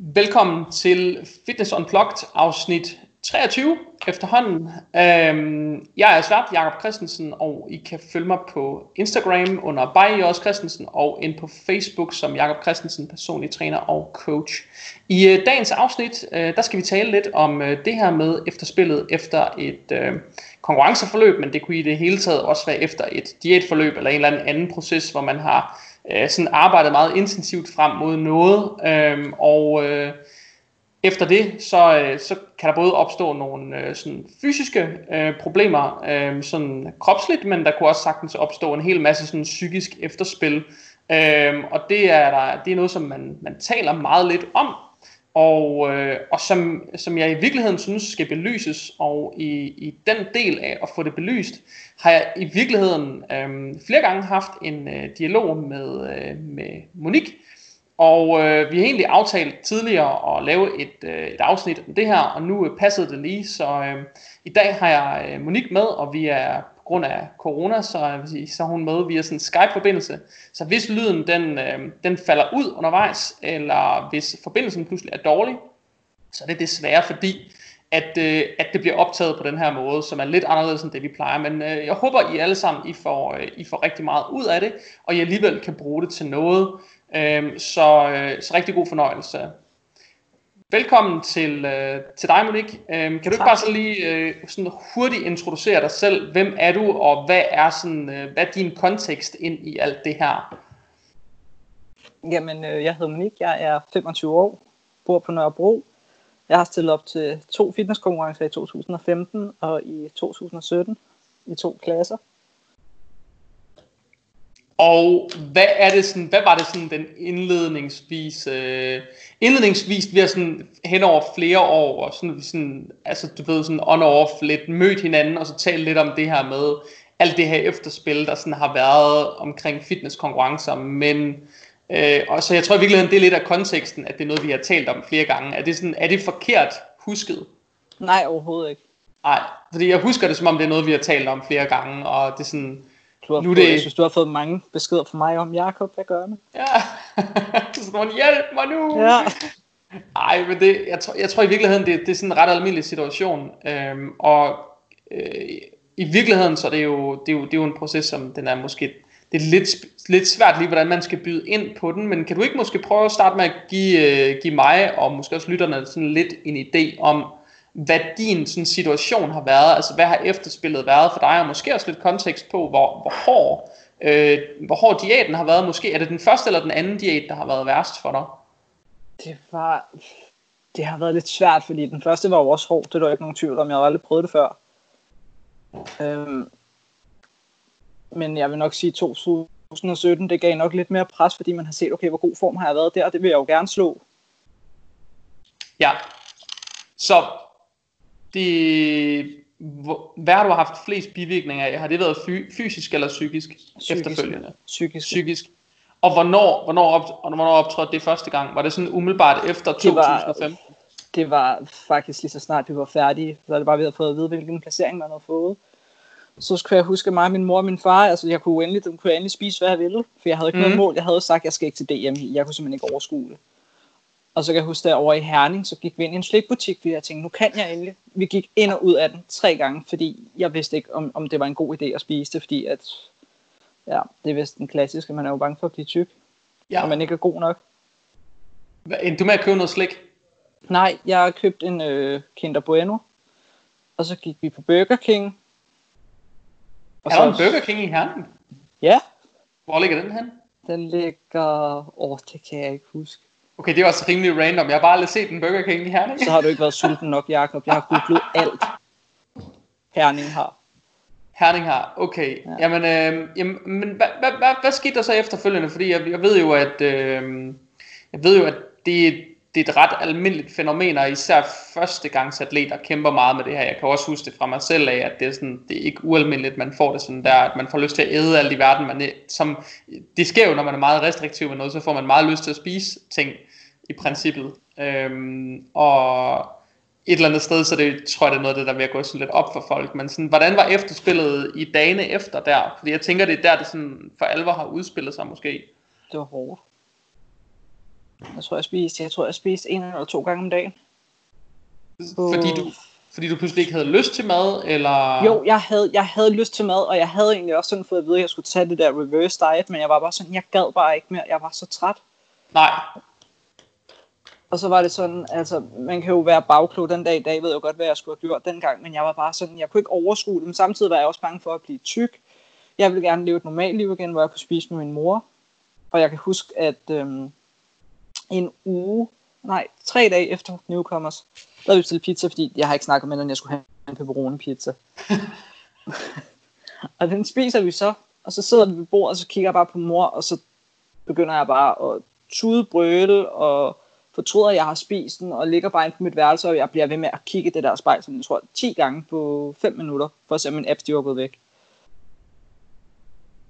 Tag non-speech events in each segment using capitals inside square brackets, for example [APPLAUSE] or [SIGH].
Velkommen til Fitness Unplugged afsnit 23 efterhånden. Øhm, jeg er svært Jakob Christensen, og I kan følge mig på Instagram under Bajos Christensen og ind på Facebook som Jakob Christensen, personlig træner og coach. I øh, dagens afsnit, øh, der skal vi tale lidt om øh, det her med efterspillet efter et øh, konkurrenceforløb, men det kunne i det hele taget også være efter et diætforløb eller en eller anden proces, hvor man har øh, sådan arbejdet meget intensivt frem mod noget, øh, og øh, efter det, så, øh, så kan der både opstå nogle øh, sådan fysiske øh, problemer, øh, sådan kropsligt, men der kunne også sagtens opstå en hel masse sådan psykisk efterspil. Øh, og det er, der, det er noget, som man, man taler meget lidt om, og, øh, og som, som jeg i virkeligheden synes skal belyses, og i, i den del af at få det belyst, har jeg i virkeligheden øh, flere gange haft en øh, dialog med, øh, med Monique, og øh, vi har egentlig aftalt tidligere at lave et, øh, et afsnit om det her, og nu øh, passede det lige, så øh, i dag har jeg øh, Monique med, og vi er grund af corona, så, øh, så er hun med via sådan en Skype-forbindelse. Så hvis lyden den, øh, den falder ud undervejs, eller hvis forbindelsen pludselig er dårlig, så er det desværre fordi, at, øh, at det bliver optaget på den her måde, som er lidt anderledes end det vi plejer. Men øh, jeg håber I alle sammen, I får, øh, I får rigtig meget ud af det, og I alligevel kan bruge det til noget. Øh, så, øh, så rigtig god fornøjelse. Velkommen til, øh, til dig, Monique. Øh, kan du tak. ikke bare så lige øh, sådan hurtigt introducere dig selv? Hvem er du, og hvad er, sådan, øh, hvad er din kontekst ind i alt det her? Jamen, øh, jeg hedder Monique, jeg er 25 år, bor på Nørrebro. Jeg har stillet op til to fitnesskonkurrencer i 2015 og i 2017 i to klasser. Og hvad er det sådan, hvad var det sådan den indledningsvis, øh, indledningsvis vi har sådan hen over flere år, og sådan, sådan, altså du ved sådan on off lidt mødt hinanden, og så talt lidt om det her med alt det her efterspil, der sådan har været omkring fitnesskonkurrencer, men øh, og så jeg tror i virkeligheden, det er lidt af konteksten, at det er noget, vi har talt om flere gange. Er det, sådan, er det forkert husket? Nej, overhovedet ikke. Nej, fordi jeg husker det, som om det er noget, vi har talt om flere gange, og det er sådan, du har, nu det... Jeg synes, du har fået mange beskeder fra mig om, Jakob, hvad gør man? Ja, [LAUGHS] så nogen, hjælp mig nu! Ja. [LAUGHS] Ej, men det, jeg, tror, jeg tror i virkeligheden, det, det er sådan en ret almindelig situation. Øhm, og øh, i virkeligheden, så er det, jo, det, er jo, det er jo en proces, som den er måske det er lidt, lidt svært lige, hvordan man skal byde ind på den, men kan du ikke måske prøve at starte med at give, øh, give mig, og måske også lytterne, sådan lidt en idé om, hvad din sådan, situation har været, altså hvad har efterspillet været for dig, og måske også lidt kontekst på, hvor, hvor hård, øh, hvor hård diæten har været. Måske er det den første eller den anden diæt, der har været værst for dig? Det var, det har været lidt svært, fordi den første var jo også hård, det er der ikke nogen tvivl om, jeg har aldrig prøvet det før. Øhm, men jeg vil nok sige 2017, det gav nok lidt mere pres, fordi man har set, okay, hvor god form har jeg været der, og det vil jeg jo gerne slå. Ja, så det, hvad har du haft flest bivirkninger af? Har det været fy, fysisk eller psykisk, psykisk efterfølgende? Psykisk. Psykisk. Og hvornår, hvornår, op, og hvornår optrådte det første gang? Var det sådan umiddelbart efter 2005? Det var, var faktisk lige så snart vi var færdige. Så er det bare, vi havde fået at vide, hvilken placering man havde fået. Så skulle jeg huske mig, min mor og min far, altså jeg kunne endelig, kunne endelig spise, hvad jeg ville. For jeg havde ikke mm. noget mhm. mål. Jeg havde sagt, at jeg skal ikke til DM. Jeg kunne simpelthen ikke overskue det. Og så kan jeg huske, over i Herning, så gik vi ind i en slikbutik, fordi jeg tænkte, nu kan jeg endelig. Vi gik ind og ud af den tre gange, fordi jeg vidste ikke, om, om det var en god idé at spise det, fordi at, ja, det er vist den klassiske, man er jo bange for at blive tyk, ja. og man ikke er god nok. Endte du med at købe noget slik? Nej, jeg har købt en øh, Kinder Bueno, og så gik vi på Burger King. Og er så, der en Burger King i Herning? Ja. Hvor ligger den hen? Den ligger... Åh, det kan jeg ikke huske. Okay, det er også rimelig random. Jeg har bare aldrig set en Burger King i Herning. Så har du ikke været sulten nok, Jacob. Jeg har googlet alt. Herning har. Herning har, okay. Ja. Jamen, øh, jamen men hvad, hvad, hvad, hvad skete der så efterfølgende? Fordi jeg, jeg ved jo, at øh, jeg ved jo, at det, det er et ret almindeligt fænomen, og især førstegangsatleter kæmper meget med det her. Jeg kan også huske det fra mig selv af, at det er, sådan, det er ikke ualmindeligt, man får det sådan der, at man får lyst til at æde alt i verden. Man, som, det sker jo, når man er meget restriktiv med noget, så får man meget lyst til at spise ting i princippet. Øhm, og et eller andet sted, så det tror jeg, det er noget af det, der vil gå sådan lidt op for folk. Men sådan, hvordan var efterspillet i dagene efter der? Fordi jeg tænker, det er der, det sådan for alvor har udspillet sig måske. Det var hårdt. Jeg tror, jeg spiste, jeg tror, jeg spiste en eller to gange om dagen. Fordi du, fordi du pludselig ikke havde lyst til mad, eller? Jo, jeg havde, jeg havde lyst til mad, og jeg havde egentlig også sådan fået at vide, at jeg skulle tage det der reverse diet, men jeg var bare sådan, jeg gad bare ikke mere. Jeg var så træt. Nej. Og så var det sådan, altså, man kan jo være bagklog den dag i dag, ved jeg godt, hvad jeg skulle have gjort dengang, men jeg var bare sådan, jeg kunne ikke overskue det, men samtidig var jeg også bange for at blive tyk. Jeg ville gerne leve et normalt liv igen, hvor jeg kunne spise med min mor. Og jeg kan huske, at øhm, en uge, nej, tre dage efter Newcomers, der vi bestilt pizza, fordi jeg har ikke snakket med at jeg skulle have en pepperoni pizza. [LAUGHS] og den spiser vi så, og så sidder vi ved bordet, og så kigger jeg bare på mor, og så begynder jeg bare at tude brøle, og fortryder, at jeg har spist den, og ligger bare ind på mit værelse, og jeg bliver ved med at kigge det der spejl, som jeg tror 10 gange på 5 minutter, for at se, om min apps de var gået væk.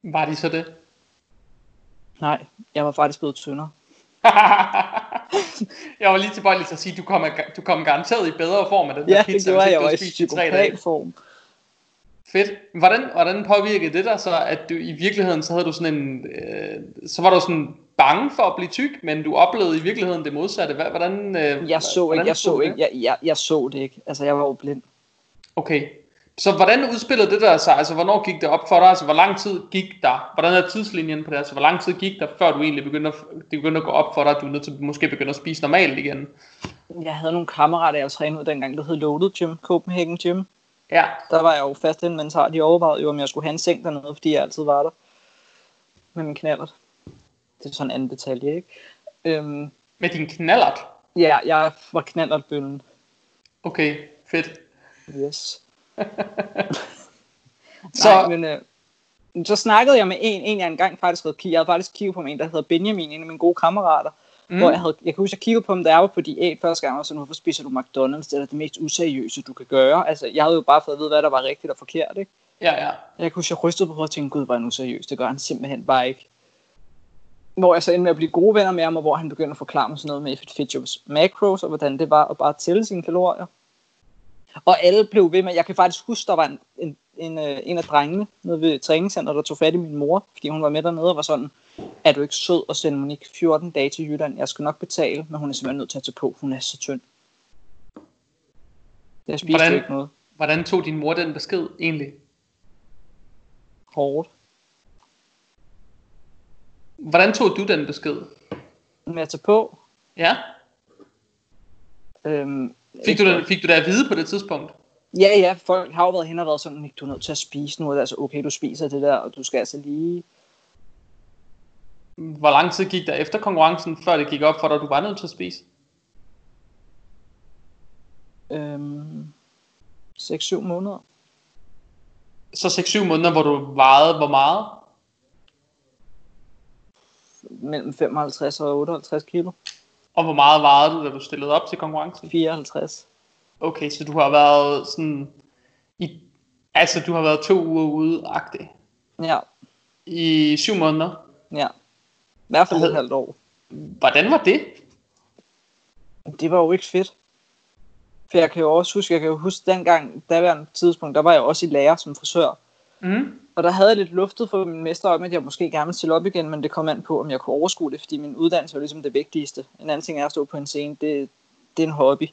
Var de så det? Nej, jeg var faktisk blevet tyndere. [LAUGHS] jeg var lige tilbøjelig til at sige, at du kom, du kom garanteret i bedre form af den ja, der pizza, det gjorde jeg. Jeg var i form. Fedt. Hvordan, hvordan påvirkede det dig så, at du i virkeligheden, så havde du sådan en, øh, så var du sådan bange for at blive tyk, men du oplevede i virkeligheden det modsatte. Hvordan, øh, jeg så hvordan ikke, jeg så ikke, jeg, jeg, jeg så det ikke. Altså, jeg var jo blind. Okay. Så hvordan udspillede det der sig? Altså, hvornår gik det op for dig? Altså, hvor lang tid gik der? Hvordan er tidslinjen på det? Altså, hvor lang tid gik der, før du egentlig begyndte at, det begyndte at gå op for dig, at du er nødt til måske begynde at spise normalt igen? Jeg havde nogle kammerater, jeg trænede ud dengang, der hed Loaded Gym, Copenhagen Gym. Ja. Der var jeg jo fast inventar. De overvejede jo, om jeg skulle have en seng dernede, fordi jeg altid var der. Med min knallert. Det er sådan en anden detalje, ikke? Øhm, med din knallert? Ja, jeg var knallertbøllen. Okay, fedt. Yes. [LAUGHS] så, Nej, men, øh, så snakkede jeg med en, en jeg engang faktisk havde kigget. Jeg havde faktisk kigget på en, der hedder Benjamin, en af mine gode kammerater. Mm. Hvor jeg, havde, jeg kan huske, jeg kiggede på ham, da jeg var på diæt første gang, og sådan, hvorfor spiser du McDonald's? Det er det mest useriøse, du kan gøre. Altså, jeg havde jo bare fået at vide, hvad der var rigtigt og forkert, ikke? Ja, ja. Jeg kunne huske, jeg rystede på hovedet og tænkte, gud, er han useriøs. Det gør han simpelthen bare ikke. Hvor jeg så endte med at blive gode venner med ham, og hvor han begyndte at forklare mig sådan noget med Fit Fitjobs macros, og hvordan det var at bare tælle sine kalorier. Og alle blev ved med, jeg kan faktisk huske, der var en, en, en, øh, en af drengene nede ved træningscenteret, der tog fat i min mor, fordi hun var med dernede og var sådan, er du ikke sød at sende Monique 14 dage til Jylland? Jeg skal nok betale, men hun er simpelthen nødt til at tage på. Hun er så tynd. Jeg spiste hvordan, ikke noget. Hvordan tog din mor den besked egentlig? Hårdt. Hvordan tog du den besked? Med at tage på? Ja. Øhm, fik, du det, fik du det at vide på det tidspunkt? Ja, ja, folk har jo været hen og været sådan, du er nødt til at spise nu, altså okay, du spiser det der, og du skal altså lige... Hvor lang tid gik der efter konkurrencen, før det gik op for dig, at du var nødt til at spise? Øhm, 6-7 måneder. Så 6-7 måneder, hvor du vejede hvor meget? Mellem 55 og 58 kilo. Og hvor meget vejede du, da du stillede op til konkurrencen? 54. Okay, så du har været sådan... I, altså, du har været to uger ude, agtig. Ja. I syv måneder? Ja. I hvert fald et halvt år. Hvordan var det? Det var jo ikke fedt. For jeg kan jo også huske, jeg kan jo huske dengang, daværende tidspunkt, der var jeg også i lærer som frisør. Mm. Og der havde jeg lidt luftet for min mester om, at jeg måske gerne ville stille op igen, men det kom an på, om jeg kunne overskue det, fordi min uddannelse var ligesom det vigtigste. En anden ting er at stå på en scene, det, det er en hobby.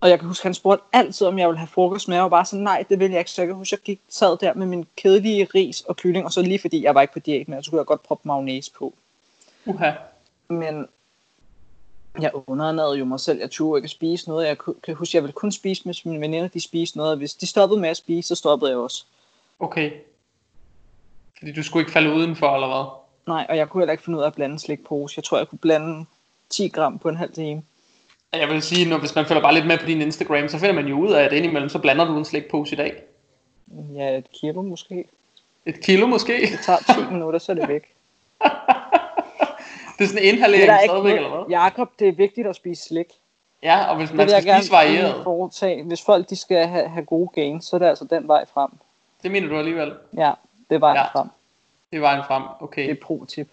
Og jeg kan huske, han spurgte altid, om jeg ville have frokost med, og bare sådan, nej, det vil jeg ikke. Så jeg kan huske, jeg gik, sad der med min kedelige ris og kylling, og så lige fordi jeg var ikke på diæt mere, så kunne jeg godt proppe mayonnaise på. Uha. Men jeg underernærede jo mig selv. Jeg turde ikke at spise noget. Jeg kan huske, jeg ville kun spise, hvis mine veninder de spiste noget. Hvis de stoppede med at spise, så stoppede jeg også. Okay. Fordi du skulle ikke falde udenfor, eller hvad? Nej, og jeg kunne heller ikke finde ud af at blande slikpose. Jeg tror, jeg kunne blande 10 gram på en halv time. Jeg vil sige, når, hvis man følger bare lidt med på din Instagram, så finder man jo ud af, at indimellem så blander du en slikpose i dag. Ja, et kilo måske. Et kilo måske? Det tager 10 [LAUGHS] minutter, så er det væk. det er sådan en inhalering stadigvæk, eller hvad? Jakob, det er vigtigt at spise slik. Ja, og hvis man skal spise varieret. Foretage. Hvis folk de skal have, have gode gains, så er det altså den vej frem. Det mener du alligevel? Ja, det er vejen ja, frem. Det er vejen frem, okay. Det er pro-tip.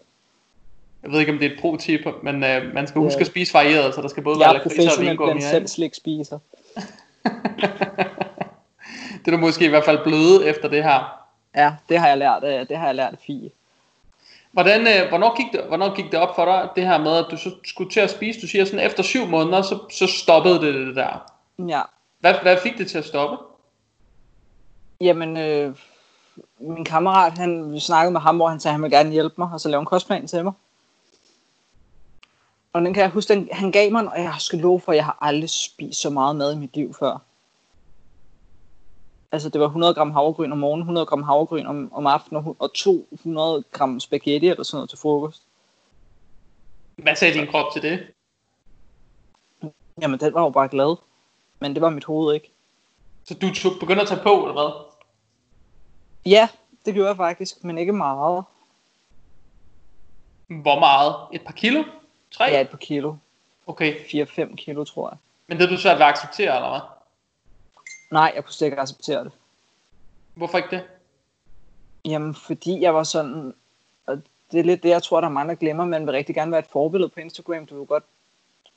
Jeg ved ikke, om det er et pro-tip, men øh, man skal huske ja. at spise varieret, så der skal både være lakrids og vingummi. Jeg er selv slik spiser. [LAUGHS] det er du måske i hvert fald bløde efter det her. Ja, det har jeg lært, det har jeg lært Fie. Hvordan, øh, hvornår, gik det, hvornår gik det op for dig, det her med, at du så skulle til at spise? Du siger sådan, efter syv måneder, så, så stoppede det, det der. Ja. Hvad, hvad fik det til at stoppe? Jamen, øh, min kammerat, han vi snakkede med ham, hvor han sagde, at han ville gerne hjælpe mig, og så lave en kostplan til mig. Og den kan jeg huske, den, han gav mig, og jeg skal love for, at jeg har aldrig spist så meget mad i mit liv før. Altså, det var 100 gram havregryn om morgenen, 100 gram havregryn om, om aftenen, og 200 gram spaghetti eller sådan noget til frokost. Hvad sagde din krop til det? Jamen, den var jo bare glad. Men det var mit hoved ikke. Så du tog, begyndte at tage på, eller hvad? Ja, det gjorde jeg faktisk, men ikke meget. Hvor meget? Et par kilo? Tre? Ja, et par kilo. Okay. 4-5 kilo, tror jeg. Men det er du svært ved at acceptere, eller hvad? Nej, jeg kunne slet ikke acceptere det. Hvorfor ikke det? Jamen, fordi jeg var sådan... Og det er lidt det, jeg tror, der er mange, der glemmer. Man vil rigtig gerne være et forbillede på Instagram. Du vil godt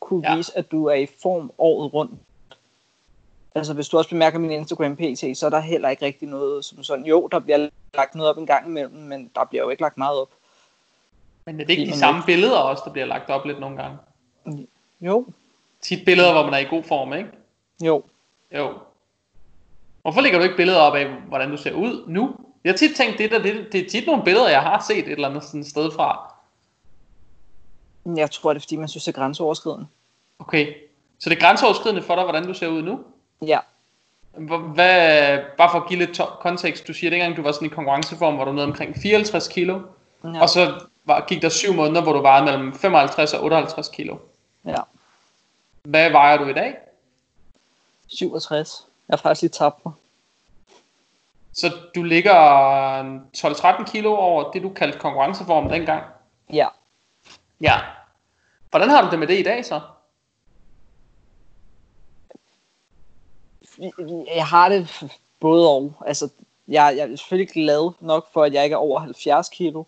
kunne Ja. vise, at du er i form året rundt. Altså, hvis du også bemærker min Instagram pt, så er der heller ikke rigtig noget som sådan. Jo, der bliver lagt noget op en gang imellem, men der bliver jo ikke lagt meget op. Men er det ikke de samme billeder også, der bliver lagt op lidt nogle gange? Jo, Tit billeder, hvor man er i god form, ikke? jo. Jo. Hvorfor lægger du ikke billeder op af, hvordan du ser ud nu? Jeg har tit tænkt, det, der, det, det er tit nogle billeder, jeg har set et eller andet sådan sted fra. Jeg tror, det er, fordi man synes, det er grænseoverskridende. Okay. Så det er grænseoverskridende for dig, hvordan du ser ud nu? Ja, Hvor- Hvad, bare for at give lidt kontekst, du siger, dengang du var sådan i konkurrenceform, var du nede omkring 54 kilo, ja, og så var, gik der syv måneder, hvor du vejede mellem 55 og 58 kilo. ja. Hvad vejer du i dag? 67. Jeg har faktisk lige tabt mig. Så du ligger 12-13 kilo over det, du kaldte konkurrenceform dengang. Ja. Ja. Hvordan har du det med det i dag så? Jeg har det både og. Altså, jeg, jeg er selvfølgelig glad nok for, at jeg ikke er over 70 kilo.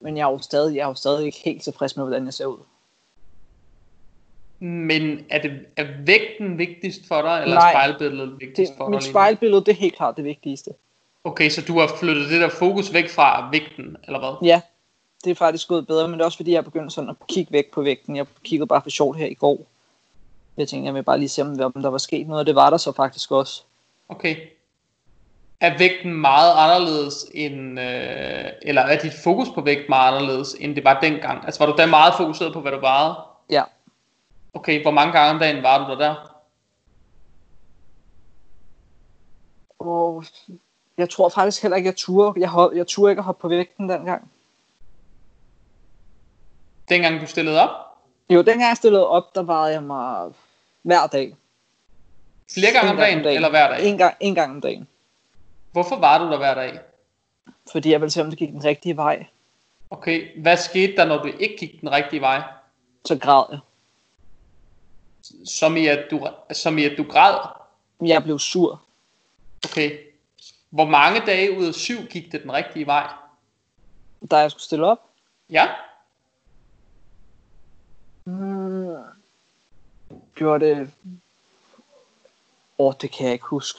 Men jeg er jo stadig, jeg er jo stadig ikke helt tilfreds med, hvordan jeg ser ud. Men er, det, er vægten vigtigst for dig, eller Nej. spejlbilledet vigtigst Det, for dig? mit spejlbillede, det er helt klart det vigtigste. Okay, så du har flyttet det der fokus væk fra vægten, eller hvad? Ja, det er faktisk gået bedre, men det er også fordi, jeg er begyndt sådan at kigge væk på vægten. Jeg kiggede bare for sjovt her i går. Jeg tænkte, jeg vil bare lige se, om der var sket noget, og det var der så faktisk også. Okay. Er vægten meget anderledes end, øh, eller er dit fokus på vægt meget anderledes, end det var dengang? Altså var du da meget fokuseret på, hvad du vejede? Ja, Okay, hvor mange gange om dagen var du der der? og jeg tror faktisk heller ikke, jeg turde. Jeg, hop- jeg turde ikke at hoppe på vægten dengang. Dengang du stillede op? Jo, dengang jeg stillede op, der vejede jeg mig hver dag. Flere gange om dagen, eller hver dag? En gang, en gang om dagen. Hvorfor var du der hver dag? Fordi jeg ville se, om det gik den rigtige vej. Okay, hvad skete der, når du ikke gik den rigtige vej? Så græd jeg. Som i at du, som i at du græd? Jeg blev sur. Okay. Hvor mange dage ud af syv gik det den rigtige vej? Da jeg skulle stille op. Ja? Hmm. Gjorde det... Åh, oh, det kan jeg ikke huske.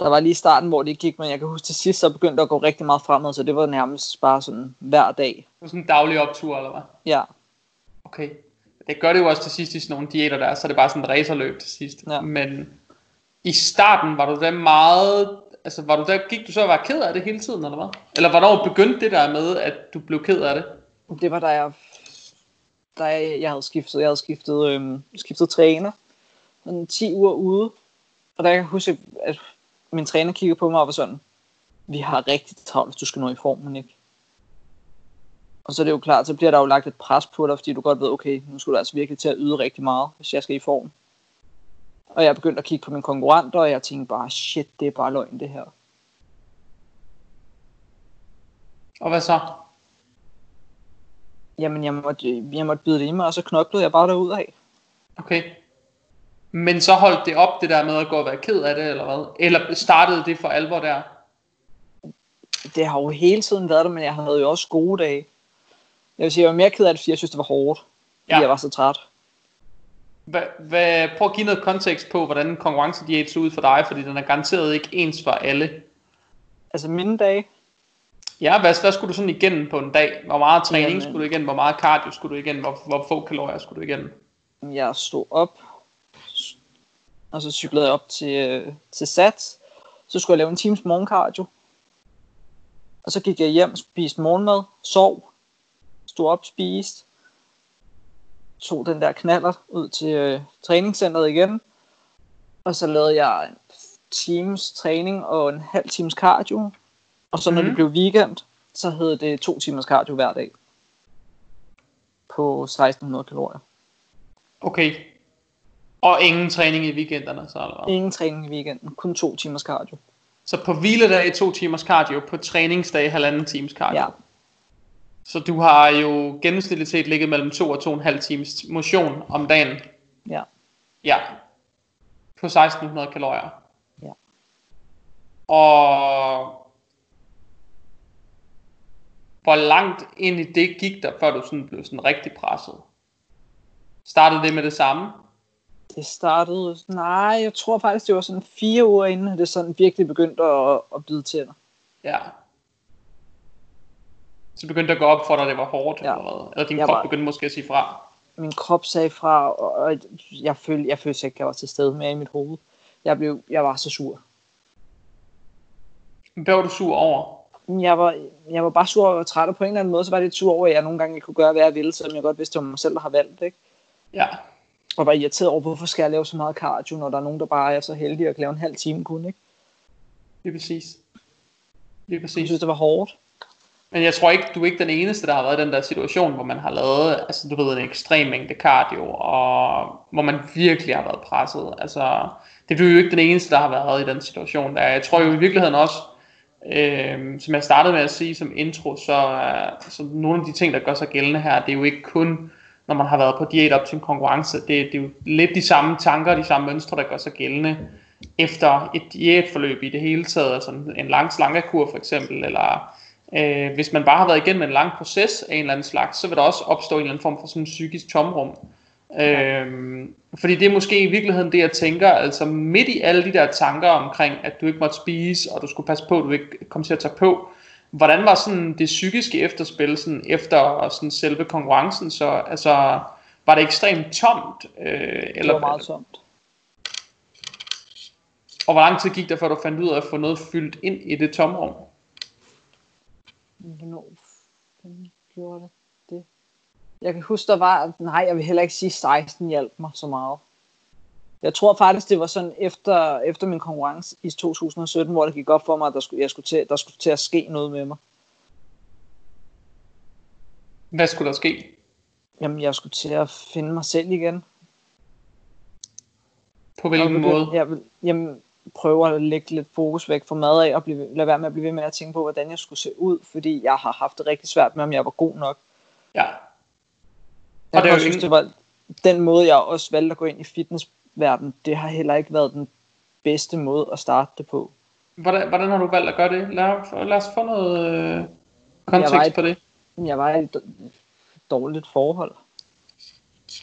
Der var lige starten, hvor det gik, men jeg kan huske til sidst, så begyndte det at gå rigtig meget fremad, så det var nærmest bare sådan hver dag. Det var sådan en daglig optur, eller hvad? Ja, Okay. Det gør det jo også til sidst i sådan nogle diæter der, så er det bare sådan et racerløb til sidst. Ja. Men i starten var du da meget, altså var du der, gik du så og var ked af det hele tiden, eller hvad? Eller hvornår begyndte det der med, at du blev ked af det? Det var da jeg, da jeg, jeg havde skiftet, jeg havde skiftet, øhm, skiftet træner. Sådan 10 uger ude. Og der kan jeg huske, at min træner kiggede på mig og var sådan, vi har rigtig travlt, hvis du skal nå i formen, ikke? Og så er det jo klart, så bliver der jo lagt et pres på dig, fordi du godt ved, okay, nu skulle du altså virkelig til at yde rigtig meget, hvis jeg skal i form. Og jeg begyndte at kigge på mine konkurrenter, og jeg tænkte bare, shit, det er bare løgn det her. Og hvad så? Jamen, jeg måtte, jeg måtte byde det i mig, og så knoklede jeg bare derud af. Okay. Men så holdt det op, det der med at gå og være ked af det, eller hvad? Eller startede det for alvor der? det har jo hele tiden været der, men jeg havde jo også gode dage. Jeg vil sige, jeg var mere ked af det, fordi jeg synes, det var hårdt. Fordi Ja. jeg var så træt. Hvad, hvad, prøv at give noget kontekst på, hvordan en konkurrencediæt så ud for dig, fordi den er garanteret ikke ens for alle. Altså mine dage, Ja, hvad, hvad skulle du sådan igennem på en dag? Hvor meget træning Jamen- skulle du igennem? Hvor meget cardio skulle du igennem? Hvor, hvor få kalorier skulle du igennem? Jeg stod op, og så cyklede jeg op til, øh, til Sats. Så skulle jeg lave en times morgencardio. Og så gik jeg hjem, spiste morgenmad, sov, stod op, spiste, tog den der knaller ud til øh, træningscenteret igen. Og så lavede jeg en times træning og en halv times cardio. Og så når Mhm. det blev weekend, så hed det to timers cardio hver dag. På 1600 kalorier. Okay. Og ingen træning i weekenderne, så eller hvad? Ingen træning i weekenden, kun to timers cardio. Så på hviledag to timers cardio, på træningsdag halvanden times cardio. Ja, Så du har jo gennemsnitligt set ligget mellem 2 og 2,5 times motion om dagen. ja. Ja. På 1600 kalorier. Ja. Og hvor langt ind i det gik der, før du sådan blev sådan rigtig presset? Startede det med det samme? Det startede, nej, jeg tror faktisk, det var sådan fire uger inden, det sådan virkelig begyndte at, at bide tænder. Ja. Så begyndte det at gå op for dig, det var hårdt, Ja. eller hvad? Eller din Jeg krop var- begyndte måske at sige fra. Min krop sagde fra, og jeg følte, jeg følte ikke, jeg var til stede mere i mit hoved. Jeg, blev, jeg var så sur. Hvad var du sur over? Jeg var, jeg var bare sur og træt, og på en eller anden måde, så var det sur over, at jeg nogle gange ikke kunne gøre, hvad jeg ville, selvom jeg godt vidste, det var mig selv, der har valgt det. Ikke? Ja. Og var irriteret over, hvorfor skal jeg lave så meget cardio, når der er nogen, der bare er så heldige at lave en halv time kun. Ikke? Lige præcis. Lige Jeg præcis. synes, det var hårdt. Men jeg tror ikke, du er ikke den eneste, der har været i den der situation, hvor man har lavet, altså du ved, en ekstrem mængde cardio, og hvor man virkelig har været presset. Altså, det er du jo ikke den eneste, der har været i den situation. Der. Jeg tror jo i virkeligheden også, øh, som jeg startede med at sige som intro, så, øh, så nogle af de ting, der gør sig gældende her, det er jo ikke kun, når man har været på diæt op til en konkurrence. Det, det er jo lidt de samme tanker, de samme mønstre, der gør sig gældende efter et diætforløb i det hele taget, altså en en lang slankekur for eksempel, eller øh, hvis man bare har været igennem en lang proces af en eller anden slags, så vil der også opstå en eller anden form for sådan en psykisk tomrum. Øhm, fordi det er måske i virkeligheden det, jeg tænker, altså midt i alle de der tanker omkring, at du ikke måtte spise, og du skulle passe på, at du ikke kom til at tage på, hvordan var sådan det psykiske efterspil sådan efter sådan selve konkurrencen, så altså, var det ekstremt tomt? Øh, Det eller, var meget tomt. og hvor lang tid gik der, før du fandt ud af at få noget fyldt ind i det tomrum? Hvornår gjorde det det? Jeg kan huske, der var, nej, jeg vil heller ikke sige 16 hjalp mig så meget. Jeg tror faktisk, det var sådan efter, efter min konkurrence i 2017, hvor det gik op for mig, at der skulle, jeg skulle til, der skulle til at ske noget med mig. Hvad skulle der ske? Jamen, jeg skulle til at finde mig selv igen. På hvilken Og måde? Jeg vil, jamen, prøve at lægge lidt fokus væk fra mad af, og blive, lade være med at blive ved med at tænke på, hvordan jeg skulle se ud, fordi jeg har haft det rigtig svært med, om jeg var god nok. Ja. Jeg Og det jo synes, ingen- det var den måde, jeg også valgte at gå ind i fitnessverdenen, det har heller ikke været den bedste måde at starte det på. Hvordan, hvordan har du valgt at gøre det? Lad, lad os få noget øh, Jeg kontekst var i- på det. Jeg var i et dårligt forhold.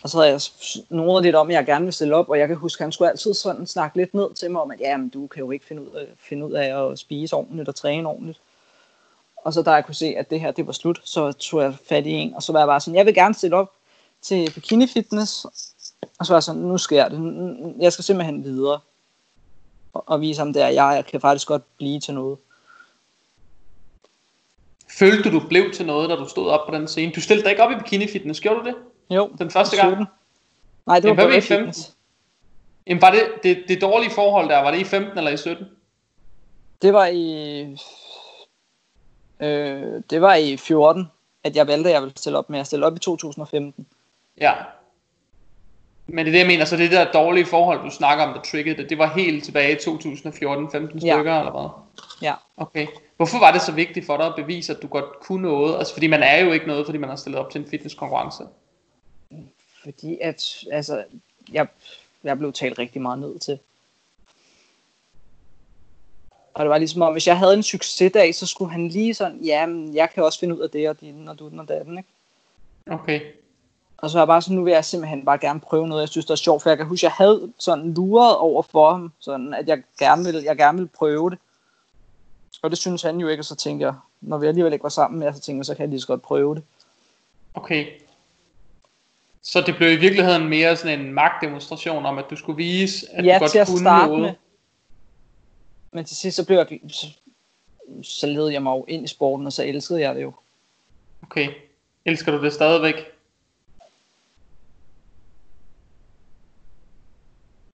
Og så havde jeg noget lidt om, at jeg gerne vil stille op, og jeg kan huske, at han skulle altid sådan snakke lidt ned til mig om, at jamen, du kan jo ikke finde ud, af, finde ud af at spise ordentligt og træne ordentligt. Og så da jeg kunne se, at det her det var slut, så tog jeg fat i en, og så var jeg bare sådan, jeg vil gerne stille op til bikini fitness. Og så var jeg sådan, nu sker det. Jeg skal simpelthen videre. Og, og vise ham der, jeg, kan faktisk godt blive til noget. Følte du, du blev til noget, da du stod op på den scene? Du stillede dig ikke op i bikini fitness, gjorde du det? Jo, Den første gang? 17. Nej, det var Jamen, på i Red 15? Fitness. Jamen var det, det, det dårlige forhold der, var det i 15 eller i 17? Det var i... Øh, det var i 14, at jeg valgte, at jeg ville stille op med. Jeg stille op i 2015. Ja. Men det er det, jeg mener, så det der dårlige forhold, du snakker om, der triggede det, det var helt tilbage i 2014-15 stykker, Ja. eller hvad? Ja. Okay. Hvorfor var det så vigtigt for dig at bevise, at du godt kunne noget? Altså, fordi man er jo ikke noget, fordi man har stillet op til en fitnesskonkurrence. Fordi at, altså, jeg, jeg blev talt rigtig meget ned til. Og det var ligesom om, hvis jeg havde en succesdag, så skulle han lige sådan, ja, men jeg kan også finde ud af det, og din, og du den og datten, ikke? Okay. Og så er jeg bare sådan, nu vil jeg simpelthen bare gerne prøve noget, jeg synes, der er sjovt, for jeg kan huske, jeg havde sådan luret over for ham, sådan at jeg gerne ville, jeg gerne ville prøve det. Og det synes han jo ikke, og så tænkte jeg, når vi alligevel ikke var sammen med, så tænkte jeg, så kan jeg lige så godt prøve det. Okay. Så det blev i virkeligheden mere sådan en magtdemonstration om, at du skulle vise, at ja, du godt til at kunne starte noget. med. Men til sidst, så blev jeg, så, så led jeg mig jo ind i sporten, og så elskede jeg det jo. Okay. Elsker du det stadigvæk?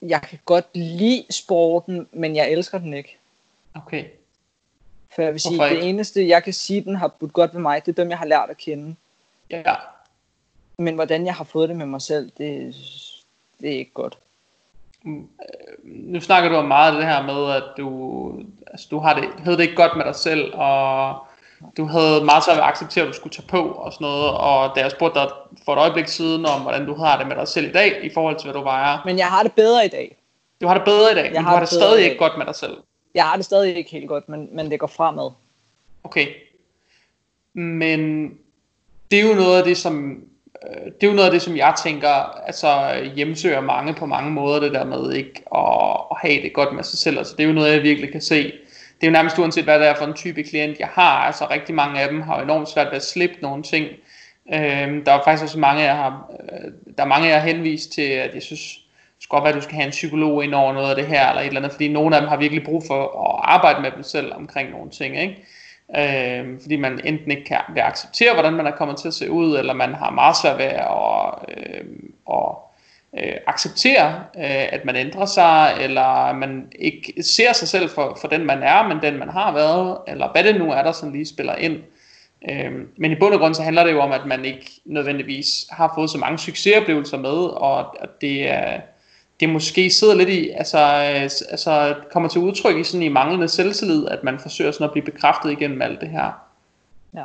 Jeg kan godt lide sporten, men jeg elsker den ikke. Okay. For jeg vil sige, det eneste, jeg kan sige, den har budt godt ved mig, det er dem, jeg har lært at kende. Ja. Men hvordan jeg har fået det med mig selv, det, det er ikke godt. Nu snakker du om meget af det her med, at du, altså, du har det, havde det ikke godt med dig selv, og du havde meget svært ved at acceptere, at du skulle tage på og sådan noget. Og da jeg spurgte dig for et øjeblik siden om, hvordan du har det med dig selv i dag, i forhold til, hvad du vejer. Men jeg har det bedre i dag. Du har det bedre i dag, men du har har det det stadig ikke godt med dig selv. Jeg har det stadig ikke helt godt, men, men det går fremad. Okay. Men det er jo noget af det, som øh, det er jo noget af det, som jeg tænker, altså hjemsøger mange på mange måder, det der med ikke at, at have det godt med sig selv. Altså det er jo noget, jeg virkelig kan se. Det er jo nærmest uanset, hvad det er for en type klient, jeg har. Altså rigtig mange af dem har jo enormt svært ved at slippe nogle ting. Øhm, der er faktisk også mange, jeg har, øh, der er mange, jeg har henvist til, at jeg synes, det skal godt være, at du skal have en psykolog ind over noget af det her, eller et eller andet, fordi nogle af dem har virkelig brug for at arbejde med dem selv omkring nogle ting, ikke? Øh, fordi man enten ikke kan acceptere, hvordan man er kommet til at se ud, eller man har meget svært ved at, øh, at øh, acceptere, øh, at man ændrer sig, eller man ikke ser sig selv for, for den man er, men den man har været, eller hvad det nu er, der sådan lige spiller ind. Øh, men i bund og grund så handler det jo om, at man ikke nødvendigvis har fået så mange succesoplevelser med, og at det er det måske sidder lidt i, altså, øh, altså kommer til udtryk i sådan i manglende selvtillid, at man forsøger sådan at blive bekræftet igennem alt det her. Ja.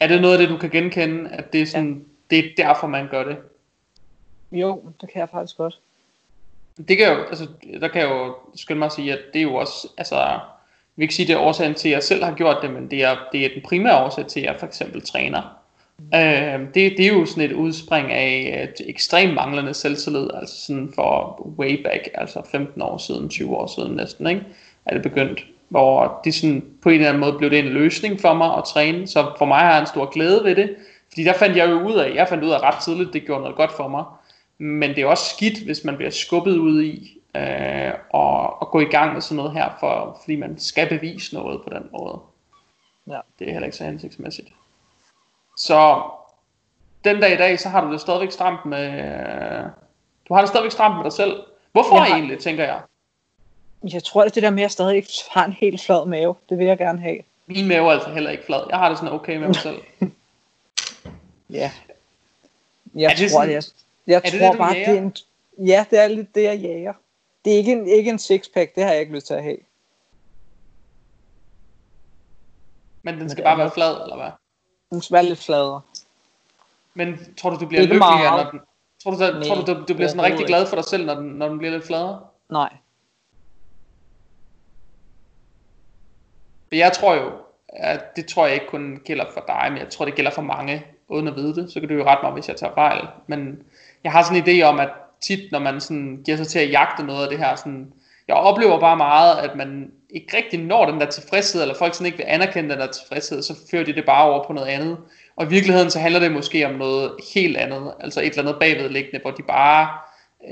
Er det noget af det, du kan genkende, at det er, sådan, ja. det er derfor, man gør det? Jo, det kan jeg faktisk godt. Det kan jo, altså, der kan jeg jo skynde mig at sige, at det er jo også, altså, jeg vil ikke sige, det er årsagen til, at jeg selv har gjort det, men det er, det er den primære årsag til, at jeg for eksempel træner. Øh, det, det er jo sådan et udspring af et ekstremt manglende selvtillid, altså sådan for way back, altså 15 år siden, 20 år siden næsten, ikke? er det begyndt. Hvor det sådan, på en eller anden måde blev det en løsning for mig at træne, så for mig har jeg en stor glæde ved det, fordi der fandt jeg jo ud af, jeg fandt ud af ret tidligt, det gjorde noget godt for mig, men det er også skidt, hvis man bliver skubbet ud i øh, og, og gå i gang med sådan noget her, for, fordi man skal bevise noget på den måde. Ja. Det er heller ikke så hensigtsmæssigt. Så den dag i dag, så har du det stadigvæk stramt med... Du har det stadigvæk stramt med dig selv. Hvorfor Jeg har- egentlig, tænker jeg? Jeg tror, at det der med, at jeg stadig har en helt flad mave, det vil jeg gerne have. Min mave er altså heller ikke flad. Jeg har det sådan okay med mig [LAUGHS] selv. Ja. Jeg Er det tror, sådan- det er, jeg det tror det, bare, jager? det er en, ja, det er lidt det, jeg jager. Det er ikke en, ikke en sixpack, det har jeg ikke lyst til at have. Men den skal det bare er være flad, eller hvad? Den skal være lidt fladere. Men tror du, du bliver Ikke lykkeligere, meget. når den... Tror du, der, Nej, tror du, du, du bliver sådan rigtig glad for dig selv, når den, når den bliver lidt fladere? Nej. For jeg tror jo, at det tror jeg ikke kun gælder for dig, men jeg tror, det gælder for mange, uden at vide det. Så kan du jo rette mig, hvis jeg tager fejl. Men jeg har sådan en idé om, at tit, når man sådan giver sig til at jagte noget af det her, sådan, jeg oplever bare meget, at man ikke rigtig når den der tilfredshed, eller folk sådan ikke vil anerkende den der tilfredshed, så fører de det bare over på noget andet. Og i virkeligheden så handler det måske om noget helt andet, altså et eller andet bagvedliggende, hvor de bare,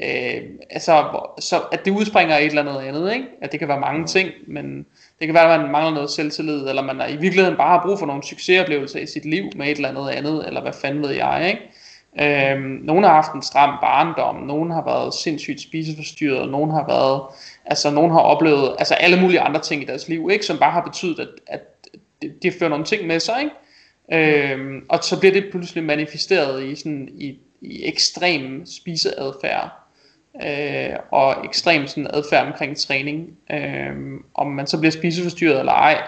øh, altså, hvor, så at det udspringer af et eller andet andet, ikke? At det kan være mange ting, men det kan være, at man mangler noget selvtillid, eller man i virkeligheden bare har brug for nogle succesoplevelser i sit liv med et eller andet andet, eller hvad fanden ved jeg, ikke? Øhm, nogle har haft en stram barndom, nogle har været sindssygt spiseforstyrret, nogle har været, altså nogle har oplevet, altså alle mulige andre ting i deres liv, ikke? Som bare har betydet, at, at de, fører nogle ting med sig, ikke? Øhm, og så bliver det pludselig manifesteret i sådan i, i ekstrem spiseadfærd øh, og ekstrem sådan adfærd omkring træning. Øh, om man så bliver spiseforstyrret eller ej,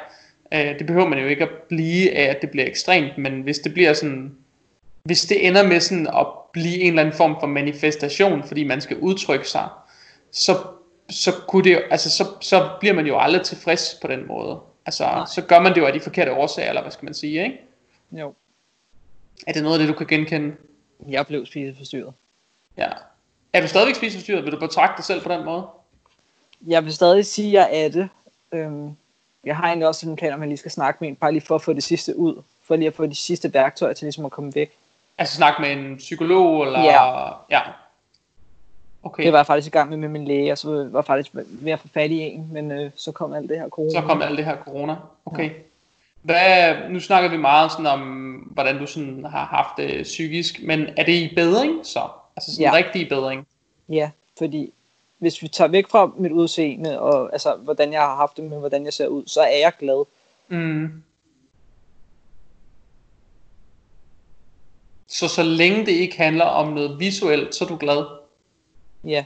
øh, det behøver man jo ikke at blive af, at det bliver ekstremt, men hvis det bliver sådan, hvis det ender med sådan at blive en eller anden form for manifestation, fordi man skal udtrykke sig, så, så, kunne det, altså, så, så bliver man jo aldrig tilfreds på den måde. Altså, Nej. så gør man det jo af de forkerte årsager, eller hvad skal man sige, ikke? Jo. Er det noget af det, du kan genkende? Jeg blev spiseforstyrret. Ja. Er du stadigvæk spiseforstyrret? Vil du betragte dig selv på den måde? Jeg vil stadig sige, at jeg er det. Øhm, jeg har egentlig også en plan om, at jeg lige skal snakke med en, bare lige for at få det sidste ud. For lige at få de sidste værktøjer til ligesom at komme væk. Altså snakke med en psykolog, eller... Ja. ja. Okay, Det var jeg faktisk i gang med med min læge, og så var jeg faktisk ved at få fat i en, men øh, så kom alt det her corona. så kom alt det her corona. Okay. Hvad, nu snakker vi meget sådan om, hvordan du sådan har haft det psykisk, men er det i bedring så? Altså sådan Ja. ja. rigtig bedring? Ja, fordi hvis vi tager væk fra mit udseende, og altså, hvordan jeg har haft det med, hvordan jeg ser ud, så er jeg glad. Mm. Så så længe det ikke handler om noget visuelt, så er du glad? Ja,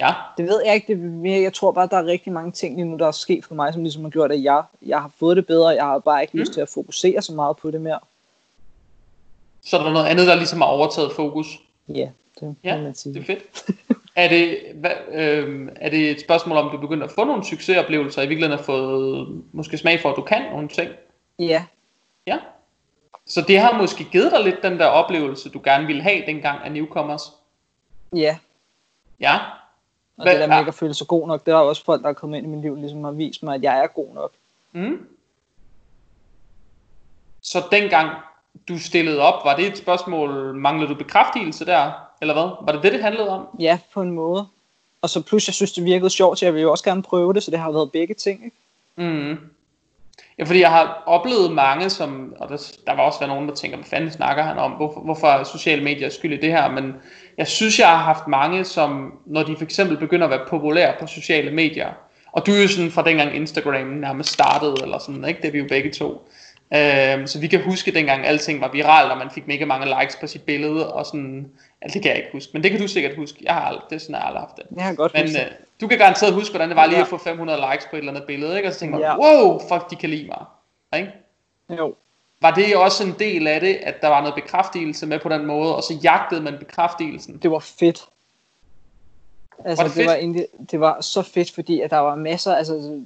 Ja. det ved jeg ikke. Det er mere, jeg tror bare, der er rigtig mange ting lige nu, der er sket for mig, som ligesom har gjort, at jeg, jeg har fået det bedre. Jeg har bare ikke mm. lyst til at fokusere så meget på det mere. Så er der noget andet, der ligesom har overtaget fokus? Ja, det Ja, må man sige. Det er fedt. er, det, hvad, øh, er det et spørgsmål om, du begynder at få nogle succesoplevelser, i virkeligheden har fået måske smag for, at du kan nogle ting? Ja, Ja. Så det har måske givet dig lidt den der oplevelse, du gerne ville have dengang af Newcomers? ja. Ja. Og Hvad- det der med ikke at føle sig god nok, det er også folk, der er kommet ind i mit liv, ligesom har vist mig, at jeg er god nok. Mm. Så dengang du stillede op, var det et spørgsmål, manglede du bekræftelse der? Eller hvad? Var det det, det handlede om? Ja, på en måde. Og så plus, jeg synes, det virkede sjovt, så jeg vil jo også gerne prøve det, så det har været begge ting, ikke? Mm. Ja, fordi jeg har oplevet mange, som, og der, der var også været nogen, der tænker, hvad fanden snakker han om, hvorfor, hvorfor er sociale medier skyld i det her, men jeg synes, jeg har haft mange, som, når de for eksempel begynder at være populære på sociale medier, og du er jo sådan fra dengang Instagram nærmest startede, eller sådan, ikke? Det er vi jo begge to. øh, så vi kan huske dengang alting var viralt, og man fik mega mange likes på sit billede, og sådan, ja, det kan jeg ikke huske, men det kan du sikkert huske. Jeg har aldrig, det er sådan, jeg har aldrig haft det. Jeg har godt Men huske øh, du kan garanteret huske, hvordan det var lige Ja. at få 500 likes på et eller andet billede, ikke? Og så tænker man, Ja. wow, fuck, de kan lide mig. Ikke? Jo. Var det også en del af det, at der var noget bekræftelse med på den måde, og så jagtede man bekræftelsen? det var fedt. Altså, Var det, fedt? var egentlig, det var så fedt, fordi at der var masser, altså,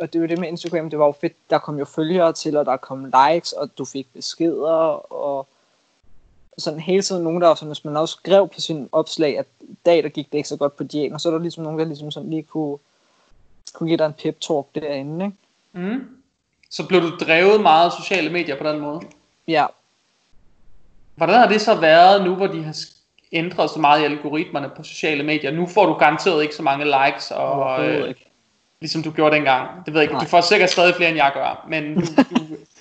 og det var det med Instagram, det var jo fedt, der kom jo følgere til, og der kom likes, og du fik beskeder, og sådan hele tiden nogen, der sådan, hvis man også skrev på sin opslag, at i dag, der gik det ikke så godt på diæten, og så er der ligesom nogen, der ligesom sådan lige kunne, kunne give dig en pep talk derinde, ikke? Mm. Så blev du drevet meget af sociale medier på den måde? Ja, Hvordan har det så været nu, hvor de har ændret så meget i algoritmerne på sociale medier? Nu får du garanteret ikke så mange likes, og, øh, ligesom du gjorde dengang. Det ved jeg ikke. Nej. Du får sikkert stadig flere, end jeg gør. Men du, du, [LAUGHS]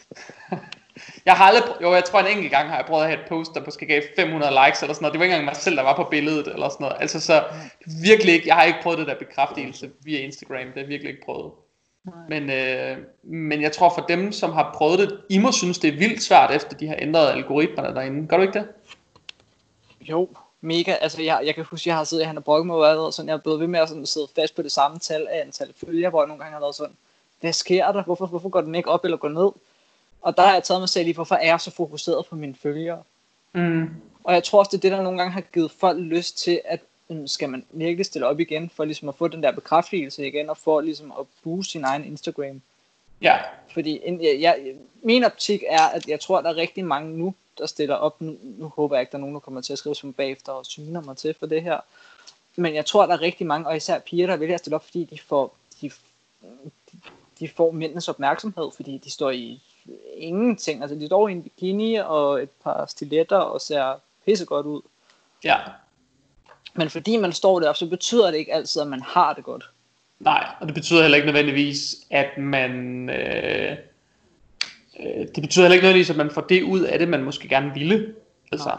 jeg har aldrig, jo, jeg tror en enkelt gang har jeg prøvet at have et post, der måske gav 500 likes eller sådan noget. Det var ikke engang mig selv, der var på billedet eller sådan noget. Altså så virkelig ikke, jeg har ikke prøvet det der bekræftelse via Instagram. Det har jeg virkelig ikke prøvet. Men, øh, men jeg tror for dem, som har prøvet det, I må synes, det er vildt svært, efter de har ændret algoritmerne derinde. Gør du ikke det? Jo, mega. Altså, jeg, jeg kan huske, jeg har siddet, han har brokket mig over, sådan, jeg er blevet ved med at sådan, sidde fast på det samme tal af antal følgere, hvor jeg nogle gange har været sådan, hvad sker der? Hvorfor, hvorfor går den ikke op eller går ned? Og der har jeg taget mig selv i, hvorfor er jeg så fokuseret på mine følgere? Mm. Og jeg tror også, det er det, der nogle gange har givet folk lyst til, at mm, skal man virkelig stille op igen, for ligesom at få den der bekræftelse igen, og for ligesom at booste sin egen Instagram. Ja, Fordi en, jeg, jeg, min optik er, at jeg tror, at der er rigtig mange nu, der stiller op. Nu, nu håber jeg ikke, der er nogen, der kommer til at skrive som bagefter og sviner mig til for det her. Men jeg tror, at der er rigtig mange, og især piger, der vælger at stille op, fordi de får, de, de får mændenes opmærksomhed, fordi de står i ingenting. Altså, de står i en bikini og et par stiletter og ser pissegodt ud. ja. Men fordi man står der, så betyder det ikke altid, at man har det godt. Nej, og det betyder heller ikke nødvendigvis, at man... Øh, øh, det betyder heller ikke nødvendigvis, at man får det ud af det, man måske gerne ville. Altså, Nej.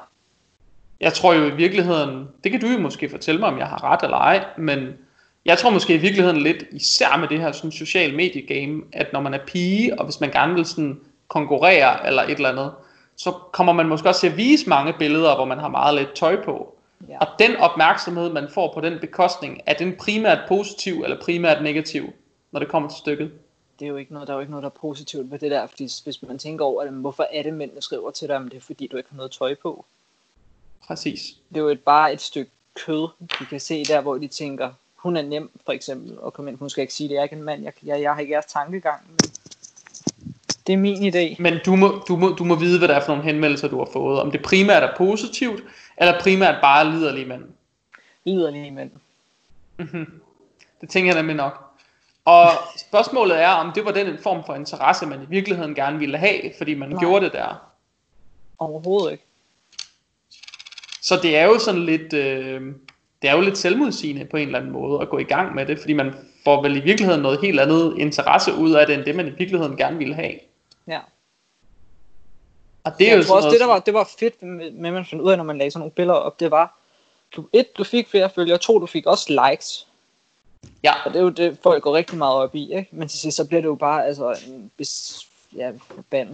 jeg tror jo i virkeligheden, det kan du jo måske fortælle mig, om jeg har ret eller ej, men jeg tror måske i virkeligheden lidt, især med det her sådan, social medie game, at når man er pige, og hvis man gerne vil sådan konkurrere eller et eller andet, så kommer man måske også til at vise mange billeder, hvor man har meget lidt tøj på. Ja. Og den opmærksomhed, man får på den bekostning, er den primært positiv eller primært negativ, når det kommer til stykket? det er jo ikke noget, der er jo ikke noget, der er positivt ved det der, fordi hvis man tænker over men hvorfor er det mænd, der skriver til dig, men det er fordi, du ikke har noget tøj på. Præcis. Det er jo et, bare et stykke kød, de kan se der, hvor de tænker, hun er nem, for eksempel, og komme ind, hun skal ikke sige, det jeg er ikke en mand, jeg, jeg, jeg har ikke jeres tankegang, men det er min idé. Men du må, du, må, du må vide, hvad det er for nogle henvendelser, du har fået. Om det primært er positivt, eller primært bare liderlige mænd. Liderlige mænd. Det tænker jeg nemlig nok. Og spørgsmålet er, om det var den form for interesse, man i virkeligheden gerne ville have, fordi man Nej. gjorde det der. Overhovedet ikke. Så det er jo sådan lidt, øh, det er jo lidt selvmodsigende på en eller anden måde at gå i gang med det, fordi man får vel i virkeligheden noget helt andet interesse ud af det, end det man i virkeligheden gerne ville have. Ja. Og det er jeg jo tror også, det der var, det var fedt med, med, man fandt ud af, når man lagde sådan nogle billeder op, det var, du, et, du fik flere følgere, to, du fik også likes. Ja. Og det er jo det, folk går rigtig meget op i, ikke? Men til sidst, så bliver det jo bare, altså, en bis, ja,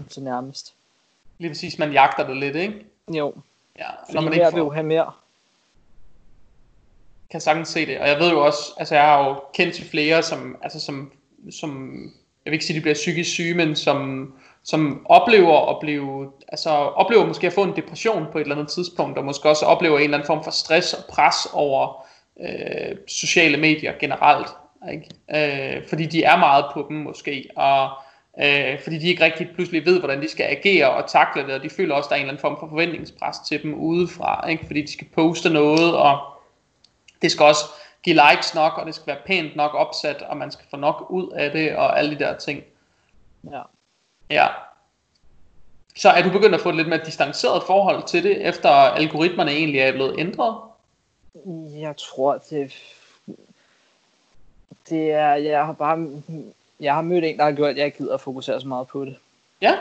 så nærmest. Lige præcis, man jagter det lidt, ikke? Jo. Ja, Fordi når man ikke får... vil jo have mere. Kan sagtens se det. Og jeg ved jo også, altså jeg har jo kendt til flere, som, altså som, som jeg vil ikke sige, de bliver psykisk syge, men som, som oplever at blive, altså oplever måske at få en depression på et eller andet tidspunkt, og måske også oplever en eller anden form for stress og pres over øh, sociale medier generelt. Ikke? Øh, fordi de er meget på dem måske, og øh, fordi de ikke rigtig pludselig ved, hvordan de skal agere og takle det, og de føler også, at der er en eller anden form for forventningspres til dem udefra, ikke? fordi de skal poste noget, og det skal også give likes nok, og det skal være pænt nok opsat, og man skal få nok ud af det, og alle de der ting. Ja. Ja. Så er du begyndt at få et lidt mere distanceret forhold til det, efter algoritmerne egentlig er blevet ændret? Jeg tror, det, det er, jeg har bare, jeg har mødt en, der har gjort, at jeg ikke gider at fokusere så meget på det. Ja,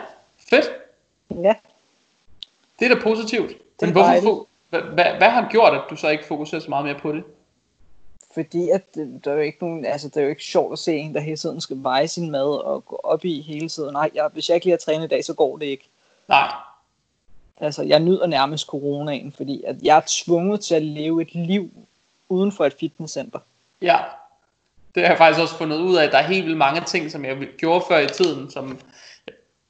fedt. Ja. Det er da positivt. Det er Men hvorfor, hvad, hvad, har gjort, at du så ikke fokuserer så meget mere på det? Fordi at det, der er jo ikke nogen, altså det er jo ikke sjovt at se en, der hele tiden skal veje sin mad og gå op i hele tiden. Nej, jeg, hvis jeg ikke lige har trænet i dag, så går det ikke. Nej. Altså, jeg nyder nærmest coronaen, fordi at jeg er tvunget til at leve et liv uden for et fitnesscenter. Ja, det har jeg faktisk også fundet ud af, der er helt vildt mange ting, som jeg gjorde før i tiden, som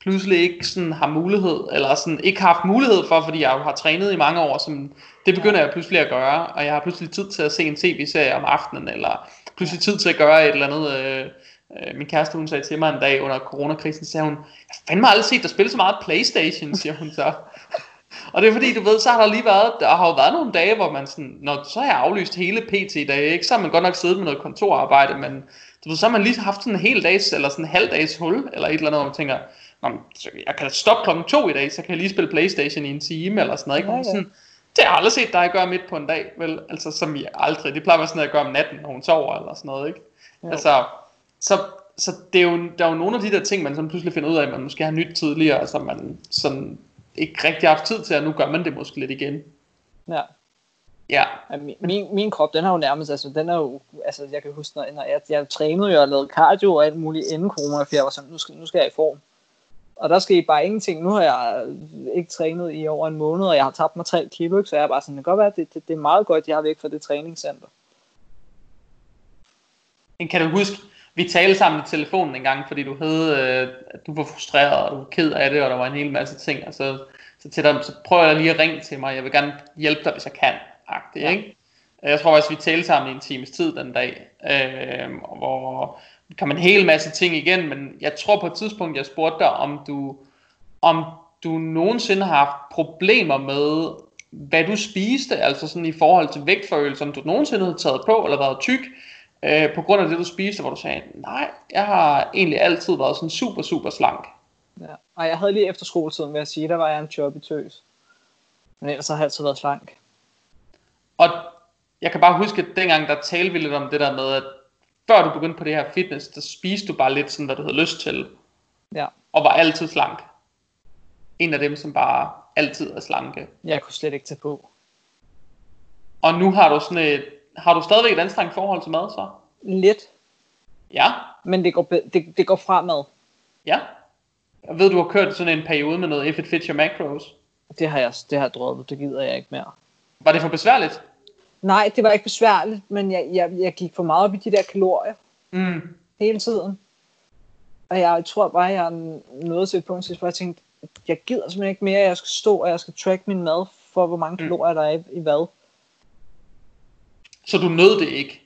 pludselig ikke sådan har mulighed, eller sådan ikke haft mulighed for, fordi jeg har trænet i mange år, som det begynder jeg pludselig at gøre, og jeg har pludselig tid til at se en tv-serie om aftenen, eller pludselig tid til at gøre et eller andet, øh, øh, min kæreste hun sagde til mig en dag under coronakrisen, sagde hun, jeg fandme aldrig set dig spille så meget Playstation, siger hun så. Og det er fordi, du ved, så har der lige været, der har jo været nogle dage, hvor man sådan, når så har jeg aflyst hele PT-dage, ikke? så har man godt nok siddet med noget kontorarbejde, men du ved, så har man lige haft sådan en hel dags, eller sådan en halv dags hul, eller et eller andet, hvor man tænker, jeg kan stoppe klokken to i dag, så kan jeg lige spille Playstation i en time, eller sådan noget, ikke? Ja, ja. Sådan, det har jeg aldrig set dig gøre midt på en dag, vel? Altså, som jeg aldrig. Det plejer at være sådan noget, jeg gør om natten, når hun sover, eller sådan noget, ikke? Jo. Altså, så, så det er jo, der er jo nogle af de der ting, man sådan pludselig finder ud af, at man måske har nyt tidligere, altså man sådan ikke rigtig har haft tid til, at nu gør man det måske lidt igen. Ja. Ja. Min, min, min krop, den har jo nærmest, altså den er jo, altså jeg kan huske, når, når jeg, jeg trænede jo og lavede cardio og alt muligt inden corona, for jeg var sådan, nu skal, nu skal jeg i form. Og der I bare ingenting. Nu har jeg ikke trænet i over en måned, og jeg har tabt mig 3 kilo, så jeg er bare sådan, det kan godt være, det, det, det er meget godt, jeg er væk fra det træningscenter. Kan du huske, vi talte sammen i telefonen en gang, fordi du havde, øh, at du var frustreret, og du var ked af det, og der var en hel masse ting, og så, så til dig, så prøver jeg lige at ringe til mig, jeg vil gerne hjælpe dig, hvis jeg kan, agtigt, ja. ikke? Jeg tror også, vi talte sammen i en times tid den dag, øh, hvor kan man en hel masse ting igen, men jeg tror på et tidspunkt, jeg spurgte dig, om du, om du nogensinde har haft problemer med, hvad du spiste, altså sådan i forhold til vægtforøgelse, om du nogensinde havde taget på, eller været tyk, øh, på grund af det, du spiste, hvor du sagde, nej, jeg har egentlig altid været sådan super, super slank. Ja, og jeg havde lige efter skoletiden, ved at sige, der var jeg en chubby tøs. Men ellers har jeg altid været slank. Og jeg kan bare huske, at dengang der talte vi lidt om det der med, at før du begyndte på det her fitness, der spiste du bare lidt sådan, hvad du havde lyst til. Ja. Og var altid slank. En af dem, som bare altid er slanke. Jeg kunne slet ikke tage på. Og nu har du sådan et, har du stadigvæk et anstrengt forhold til mad så? Lidt. Ja. Men det går, det, det går fremad. Ja. Jeg ved, du har kørt sådan en periode med noget If It Fits Your Macros. Det har jeg, det har jeg droppet. Det gider jeg ikke mere. Var det for besværligt? Nej, det var ikke besværligt, men jeg, jeg, jeg gik for meget op i de der kalorier. Mm. Hele tiden. Og jeg tror bare, jeg nåede til et punkt, hvor jeg tænkte, jeg gider simpelthen ikke mere, jeg skal stå, og jeg skal track min mad, for hvor mange mm. kalorier der er i, i hvad. Så du nød det ikke?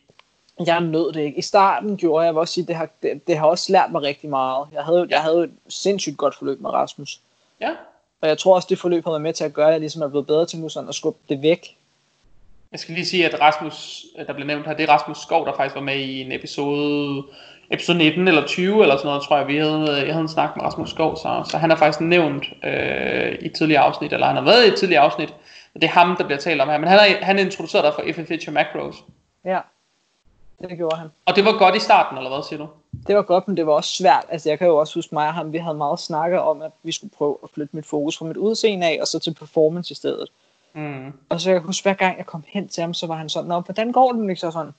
Jeg nød det ikke. I starten gjorde jeg, jeg også sige, det har, det, det har også lært mig rigtig meget. Jeg havde, jeg havde et sindssygt godt forløb med Rasmus. Ja. Og jeg tror også, det forløb har været med til at gøre, at jeg ligesom er blevet bedre til nu sådan at skubbe det væk. Jeg skal lige sige, at Rasmus, der blev nævnt her, det er Rasmus Skov, der faktisk var med i en episode, episode 19 eller 20 eller sådan noget, tror jeg, vi havde, jeg havde en snak med Rasmus Skov, så, så han er faktisk nævnt øh, i tidligere afsnit, eller han har været i et tidligere afsnit, det er ham, der bliver talt om her, men han er, han er introduceret dig for FFH Macros. Ja, det gjorde han. Og det var godt i starten, eller hvad siger du? Det var godt, men det var også svært. Altså, jeg kan jo også huske mig og ham, vi havde meget snakket om, at vi skulle prøve at flytte mit fokus fra mit udseende af, og så til performance i stedet. Mm. Og så jeg kan huske, hver gang jeg kom hen til ham, så var han sådan, Nå, hvordan går det ikke så sådan?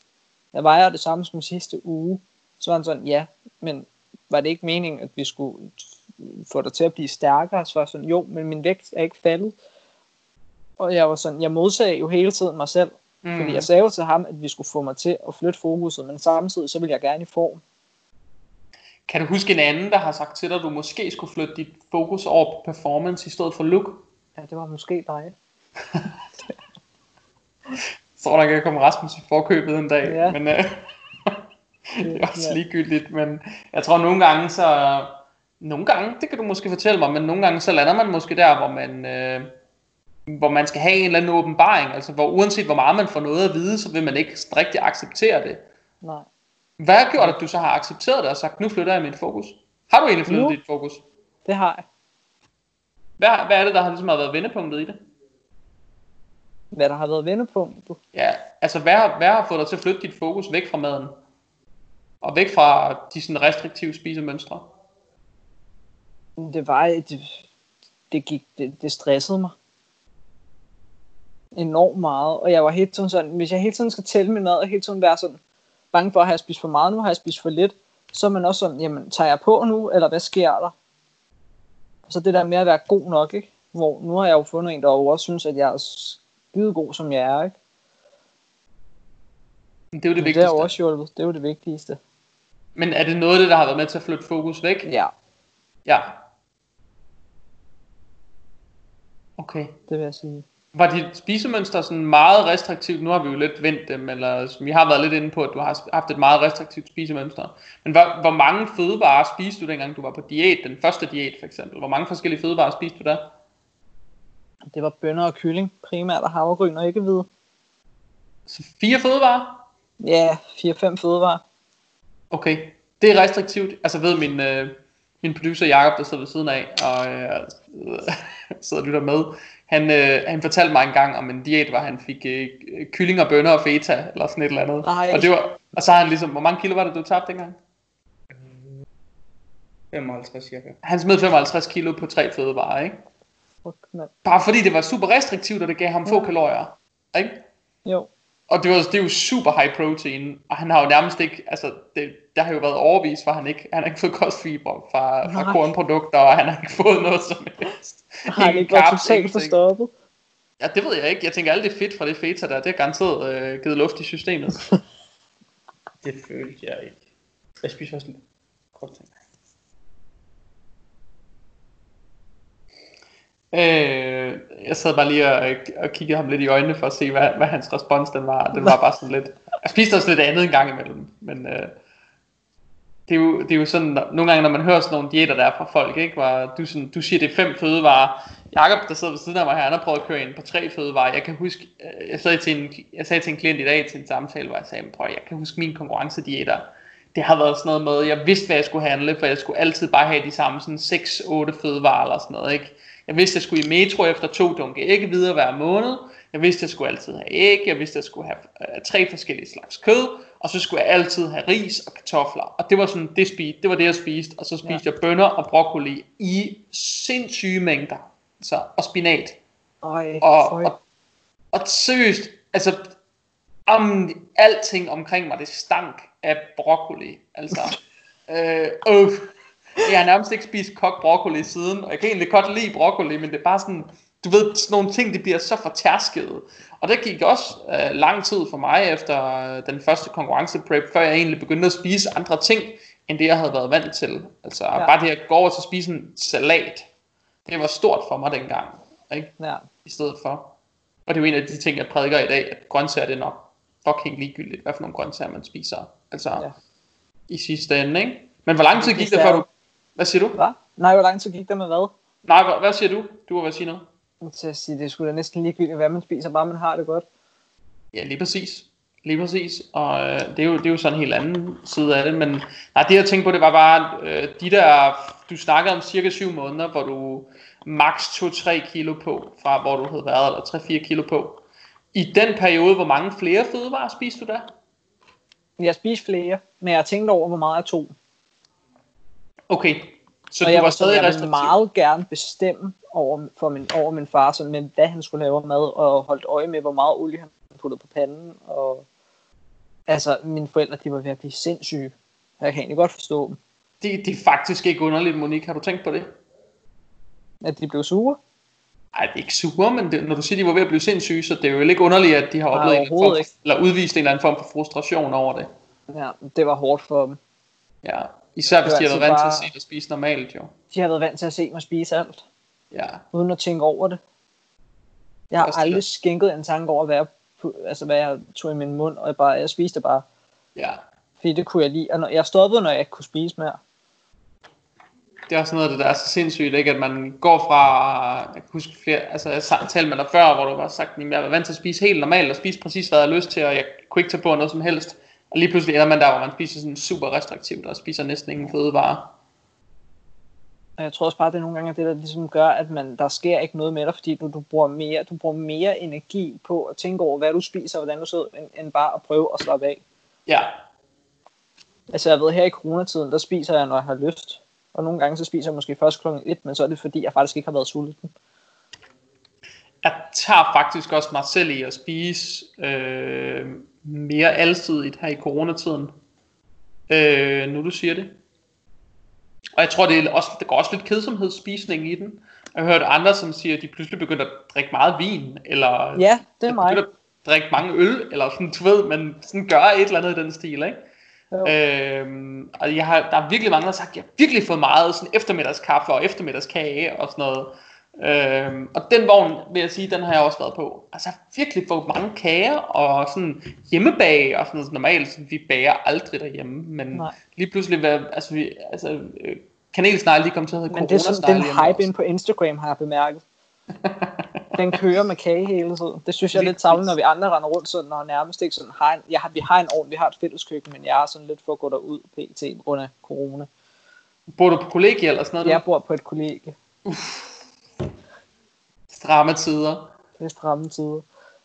Jeg vejer det samme som sidste uge. Så var han sådan, ja, men var det ikke meningen, at vi skulle få dig til at blive stærkere? Så var jeg sådan, jo, men min vægt er ikke faldet. Og jeg var sådan, jeg modsagde jo hele tiden mig selv. Mm. Fordi jeg sagde jo til ham, at vi skulle få mig til at flytte fokuset, men samtidig så ville jeg gerne i form. Kan du huske en anden, der har sagt til dig, at du måske skulle flytte dit fokus over på performance i stedet for look? Ja, det var måske dig. [LAUGHS] så tror jeg, jeg kommer Rasmus i forkøbet en dag. Ja. Men, øh, [LAUGHS] det er også ligegyldigt, men jeg tror nogle gange så... Nogle gange, det kan du måske fortælle mig, men nogle gange så lander man måske der, hvor man... Øh, hvor man skal have en eller anden åbenbaring, altså hvor uanset hvor meget man får noget at vide, så vil man ikke rigtig acceptere det. Nej. Hvad har gjort, at du så har accepteret det og sagt, nu flytter jeg mit fokus? Har du egentlig flyttet Nu? dit fokus? Det har jeg. Hvad, hvad er det, der har ligesom har været vendepunktet i det? Hvad der har været vendepunktet. Ja, altså hvad, har- hvad har fået dig til at flytte dit fokus væk fra maden? Og væk fra de sådan restriktive spisemønstre? Det var, det, det, gik, det, det stressede mig enormt meget, og jeg var hele tiden sådan, hvis jeg hele tiden skal tælle min mad, og hele tiden være sådan, bange for, at have spist for meget nu, har jeg spist for lidt, så er man også sådan, jamen, tager jeg på nu, eller hvad sker der? Så det der med at være god nok, ikke? Hvor nu har jeg jo fundet en, der også synes, at jeg er skide god, som jeg er, ikke? Det er jo det Det, det vigtigste. er jo også hjulpet, det er jo det vigtigste. Men er det noget af det, der har været med til at flytte fokus væk? Ja, Ja. Okay. det vil jeg sige. Var dit spisemønster sådan meget restriktivt? Nu har vi jo lidt vendt dem, eller vi har været lidt inde på, at du har haft et meget restriktivt spisemønster. Men hvor, hvor mange fødevarer spiste du dengang du var på diæt? Den første diæt for eksempel. Hvor mange forskellige fødevarer spiste du der? Det var bønner og kylling, primært og havregryn og ikke hvide. Så fire fødevarer? Ja, 4-5 fødevarer. Okay. Det er restriktivt. Altså ved min, øh, min producer Jakob der sidder ved siden af, og øh, [LAUGHS] sidder og lytter med. Han, øh, han fortalte mig engang om en diæt, hvor han fik øh, kylling og bønner og feta, eller sådan et eller andet. Nej. Og, det var, og så har han ligesom, hvor mange kilo var det, du tabte dengang? 55 cirka. Han smed 55 kilo på tre fødevarer, ikke? Fuck, mand. Bare fordi det var super restriktivt, og det gav ham få Ja. kalorier. Ikke? Jo, Og det, var, det er jo super high protein, og han har jo nærmest ikke, altså det, der har jo været overvist, for han ikke, han har ikke fået kostfiber fra, fra kornprodukter, og han har ikke fået noget som helst. har han ikke været totalt ingenting. forstoppet? Ja, det ved jeg ikke. Jeg tænker, alt det fedt fra det feta der, det er garanteret øh, givet luft i systemet. [LAUGHS] Det følte jeg ikke. Jeg spiser også lidt kort ting. Øh, jeg sad bare lige og, og kiggede ham lidt i øjnene for at se, hvad, hvad hans respons den var. Den var bare sådan lidt... Jeg spiste også lidt andet en gang imellem, men øh, det, er jo, det er jo sådan, nogle gange når man hører sådan nogle diæter der er fra folk, ikke, hvor du, sådan, du siger, det er fem fødevarer. Jakob, der sidder ved siden af mig her, han har prøvet at køre ind på tre fødevarer. Jeg kan huske, øh, jeg sagde til en, jeg sagde til en klient i dag til en samtale, hvor jeg sagde, prøv, jeg kan huske min konkurrencediæter. Det har været sådan noget med, jeg vidste, hvad jeg skulle handle, for jeg skulle altid bare have de samme sådan 6-8 fødevarer eller sådan noget, ikke? Jeg vidste, jeg skulle i metro efter to dunke æg videre hver måned. Jeg vidste, jeg skulle altid have æg. Jeg vidste, jeg skulle have øh, tre forskellige slags kød. Og så skulle jeg altid have ris og kartofler. Og det var sådan, det, spiste, det var det, jeg spiste. Og så spiste ja. jeg bønner og broccoli i sindssyge mængder. Så, og spinat. Øj, Og, føj. og, og seriøst, altså, om, alting omkring mig, det stank af broccoli. Altså, [LAUGHS] øh, øh. Jeg har nærmest ikke spist kogt broccoli siden, og jeg kan egentlig godt lide broccoli, men det er bare sådan, du ved, sådan nogle ting, de bliver så fortærskede. Og det gik også øh, lang tid for mig efter øh, den første konkurrenceprep, før jeg egentlig begyndte at spise andre ting, end det jeg havde været vant til. Altså ja. Bare det at gå over til at spise en salat, det var stort for mig dengang, ikke? Ja, i stedet for. Og det er jo en af de ting, jeg prædiker i dag, at grøntsager det er nok fucking ligegyldigt, hvad for nogle grøntsager man spiser. Altså Ja. i sidste ende, ikke? Men hvor lang tid Det gik det, før du... Hvad siger du? hvad? Nej, hvor lang tid gik der med hvad? Nej, hvad, hvad siger du? Du var ved at sige noget. Til at sige, det skulle da næsten ligegyldigt, hvad man spiser, bare man har det godt. Ja, lige præcis. Lige præcis, og øh, det, er jo, det er jo sådan en helt anden side af det, men nej, det jeg tænkte på, det var bare, øh, de der, du snakkede om cirka 7 måneder, hvor du maks 2-3 kilo på, fra hvor du havde været, eller 3-4 kilo på. I den periode, hvor mange flere fødevarer spiste du da? Jeg spiste flere, men jeg tænkte over, hvor meget jeg tog. Okay, så og du jeg var stadig jeg ville meget gerne bestemme over, for min, over min far, sådan, med hvad han skulle lave mad, og holdt øje med, hvor meget olie han puttede på panden. Og, altså, mine forældre, de var ved at blive sindssyge. Jeg kan egentlig godt forstå dem, Det, det er faktisk ikke underligt, Monique. Har du tænkt på det? at de blev sure. Ej, det er ikke sure, men det, når du siger, de var ved at blive sindssyge, så det er jo ikke underligt, at de har Nej, oplevet en form overhovedet for, eller udvist en eller anden form for frustration over det. Ja, det var hårdt for dem. Ja, især hvis de har været vant til at se dig spise normalt, jo. De har været vant til at se mig spise alt, Ja, uden at tænke over det. Jeg har aldrig det. skænket en tanke over, hvad jeg, altså, hvad jeg tog i min mund, og jeg, bare, jeg spiste bare. ja. Fordi det kunne jeg lide. Og når, jeg stoppede, når jeg ikke kunne spise mere. Det er også noget af det, der er så sindssygt, ikke? at man går fra, jeg kan huske flere, altså jeg talte med dig før, hvor du var sagt, at jeg var vant til at spise helt normalt, og spise præcis, hvad jeg havde lyst til, og jeg kunne ikke tage på noget som helst. Og lige pludselig ender man der, hvor man spiser sådan super restriktivt, og spiser næsten ingen fødevarer. Og jeg tror også bare, det er nogle gange det, der ligesom gør, at man, der sker ikke noget med dig, fordi du, du, bruger mere, du bruger mere energi på at tænke over, hvad du spiser, og hvordan du sidder, end, end bare at prøve at slappe af. Ja, Altså jeg ved, her i coronatiden, der spiser jeg, når jeg har lyst. Og nogle gange så spiser jeg måske først klokken 1, men så er det fordi, jeg faktisk ikke har været sulten. jeg tager faktisk også mig selv i at spise øh, mere alsidigt her i coronatiden. Øh, nu du siger det. Og jeg tror, det er også, der går også lidt kedsomhedsspisning i den. Jeg har hørt andre, som siger, at de pludselig begynder at drikke meget vin, eller Ja, det er mig. begynder at drikke mange øl, eller sådan, du ved, man sådan gør et eller andet i den stil, ikke? Jo. Øhm, og jeg har, der er virkelig mange, der har sagt, at jeg har virkelig fået meget sådan eftermiddagskaffe og eftermiddagskage og sådan noget. Øhm, og den vogn, vil jeg sige, den har jeg også været på. Altså, jeg har virkelig fået mange kager og sådan hjemmebag og sådan noget. Normalt, så vi bager aldrig derhjemme, men Nej. lige pludselig, hvad, altså, vi, altså øh, kanelsnegle, de kom til at hedde Men det er sådan, den hype ind på Instagram, har jeg bemærket. [LAUGHS] den kører med kage hele tiden. Det synes jeg er lidt savligt, når vi andre render rundt sådan, og nærmest ikke sådan har en, jeg har, vi har en ovn, vi har et fælles køkken, men jeg er sådan lidt for at gå derud pt. af corona. Bor du på kollegie eller sådan noget? Jeg bor på et kollegie. Stramme tider. Det er stramme tider.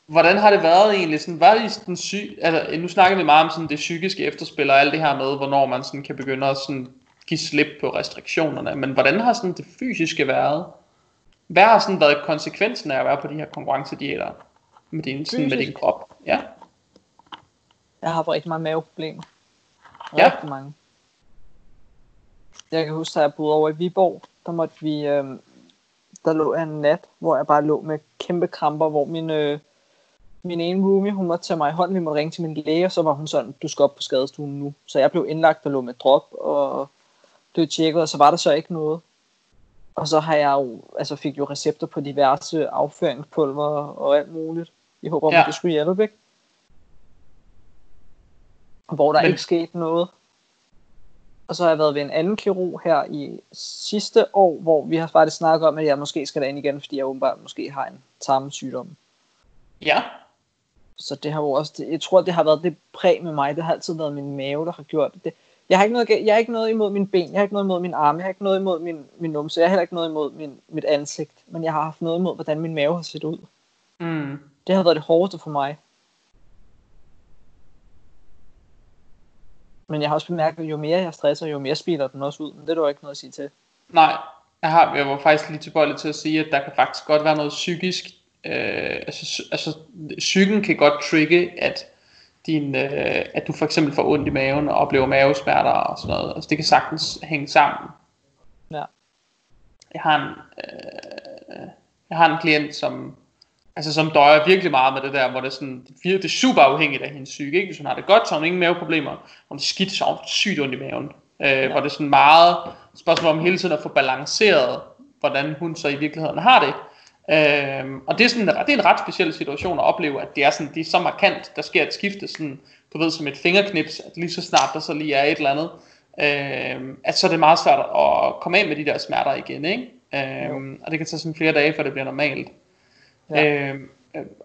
Hvordan har det været egentlig? Sådan, var det den syg... altså, nu snakker vi meget om sådan det psykiske efterspil og alt det her med, hvornår man sådan kan begynde at sådan give slip på restriktionerne. Men hvordan har sådan det fysiske været? Hvad har sådan været konsekvensen af at være på de her konkurrencedieter med din, sådan, med din krop? Ja. Jeg har haft rigtig mange maveproblemer. Ja. Rigtig mange. Jeg kan huske, da jeg boede over i Viborg, der måtte vi, øh, der lå jeg en nat, hvor jeg bare lå med kæmpe kramper, hvor min, øh, min ene roomie, hun måtte tage mig i hånden, vi måtte ringe til min læge, og så var hun sådan, du skal op på skadestuen nu. Så jeg blev indlagt og lå med drop, og blev tjekket, og så var der så ikke noget. Og så har jeg jo, altså fik jo recepter på diverse afføringspulver og alt muligt. I håber om, Ja. ja. det skulle hjælpe, ikke? Hvor der Men... ikke skete noget. Og så har jeg været ved en anden kirurg her i sidste år, hvor vi har faktisk snakket om, at jeg måske skal derind igen, fordi jeg åbenbart måske har en tarmsygdom. Ja. Så det har jo også, jeg tror, det har været det præg med mig. Det har altid været min mave, der har gjort det. Jeg har ikke noget, jeg har ikke noget imod mine ben, jeg har ikke noget imod min arme, jeg har ikke noget imod min, min numse, jeg har heller ikke noget imod min, mit ansigt. Men jeg har haft noget imod, hvordan min mave har set ud. Mm. Det har været det hårdeste for mig. Men jeg har også bemærket, at jo mere jeg stresser, jo mere spilder den også ud. Men det er der jo ikke noget at sige til. Nej, jeg, har, jeg var faktisk lige tilbøjelig til at sige, at der kan faktisk godt være noget psykisk. Øh, altså, altså, psyken kan godt trigge, at, din, øh, at du for eksempel får ondt i maven og oplever mavesmerter og sådan noget. Altså, det kan sagtens hænge sammen. Ja. Jeg har en, øh, jeg har en klient, som, altså, som døjer virkelig meget med det der, hvor det er, sådan, det er super afhængigt af hendes psyke. Ikke? Hvis hun har det godt, så har hun ingen maveproblemer. Om det skidt, så har hun sygt ondt i maven. Øh, ja. Hvor det er sådan meget spørgsmål om hele tiden at få balanceret, hvordan hun så i virkeligheden har det. Øhm, og det er, sådan, det er en ret speciel situation at opleve, at det er, sådan, det er så markant, der sker et skifte, sådan, du ved, som et fingerknips, at lige så snart der så lige er et eller andet, øhm, at så er det meget svært at komme af med de der smerter igen, ikke? Øhm, og det kan tage sådan flere dage, før det bliver normalt. Ja. Øh,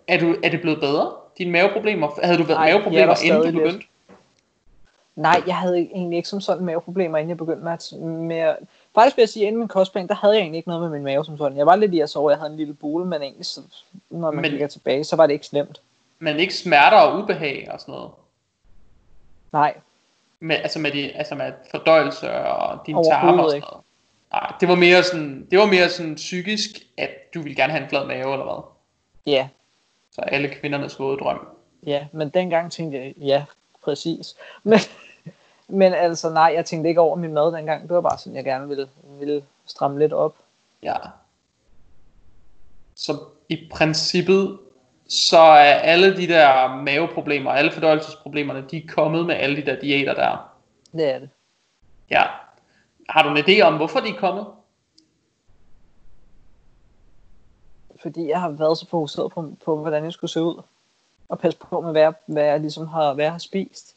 er, du, er det blevet bedre? Dine maveproblemer? Havde du været Nej, maveproblemer, er inden du lidt. begyndte? Nej, jeg havde egentlig ikke som sådan maveproblemer, inden jeg begyndte med at... Med, faktisk vil jeg sige, inden min kostplan, der havde jeg egentlig ikke noget med min mave som sådan. Jeg var lidt over, at jeg havde en lille bule, men egentlig, så, når man Men- kigger tilbage, så var det ikke slemt. Men ikke smerter og ubehag og sådan noget? Nej, Med, altså, med de, altså med fordøjelse og dine tarme og sådan noget? Nej, det var mere sådan, det var mere sådan psykisk, at du ville gerne have en flad mave, eller hvad? Ja, Så alle kvindernes våde drøm. ja, men dengang tænkte jeg, ja, præcis. [LAUGHS] Men, men altså, nej, jeg tænkte ikke over min mad dengang. Det var bare sådan, jeg gerne ville, ville stramme lidt op. Ja. Så i princippet, så er alle de der maveproblemer, alle fordøjelsesproblemerne, de er kommet med alle de der diæter der. Det er det. Ja. Har du en idé om, hvorfor de er kommet? Fordi jeg har været så fokuseret på, på hvordan jeg skulle se ud. Og passe på med, hvad jeg, hvad jeg ligesom har, hvad jeg har spist.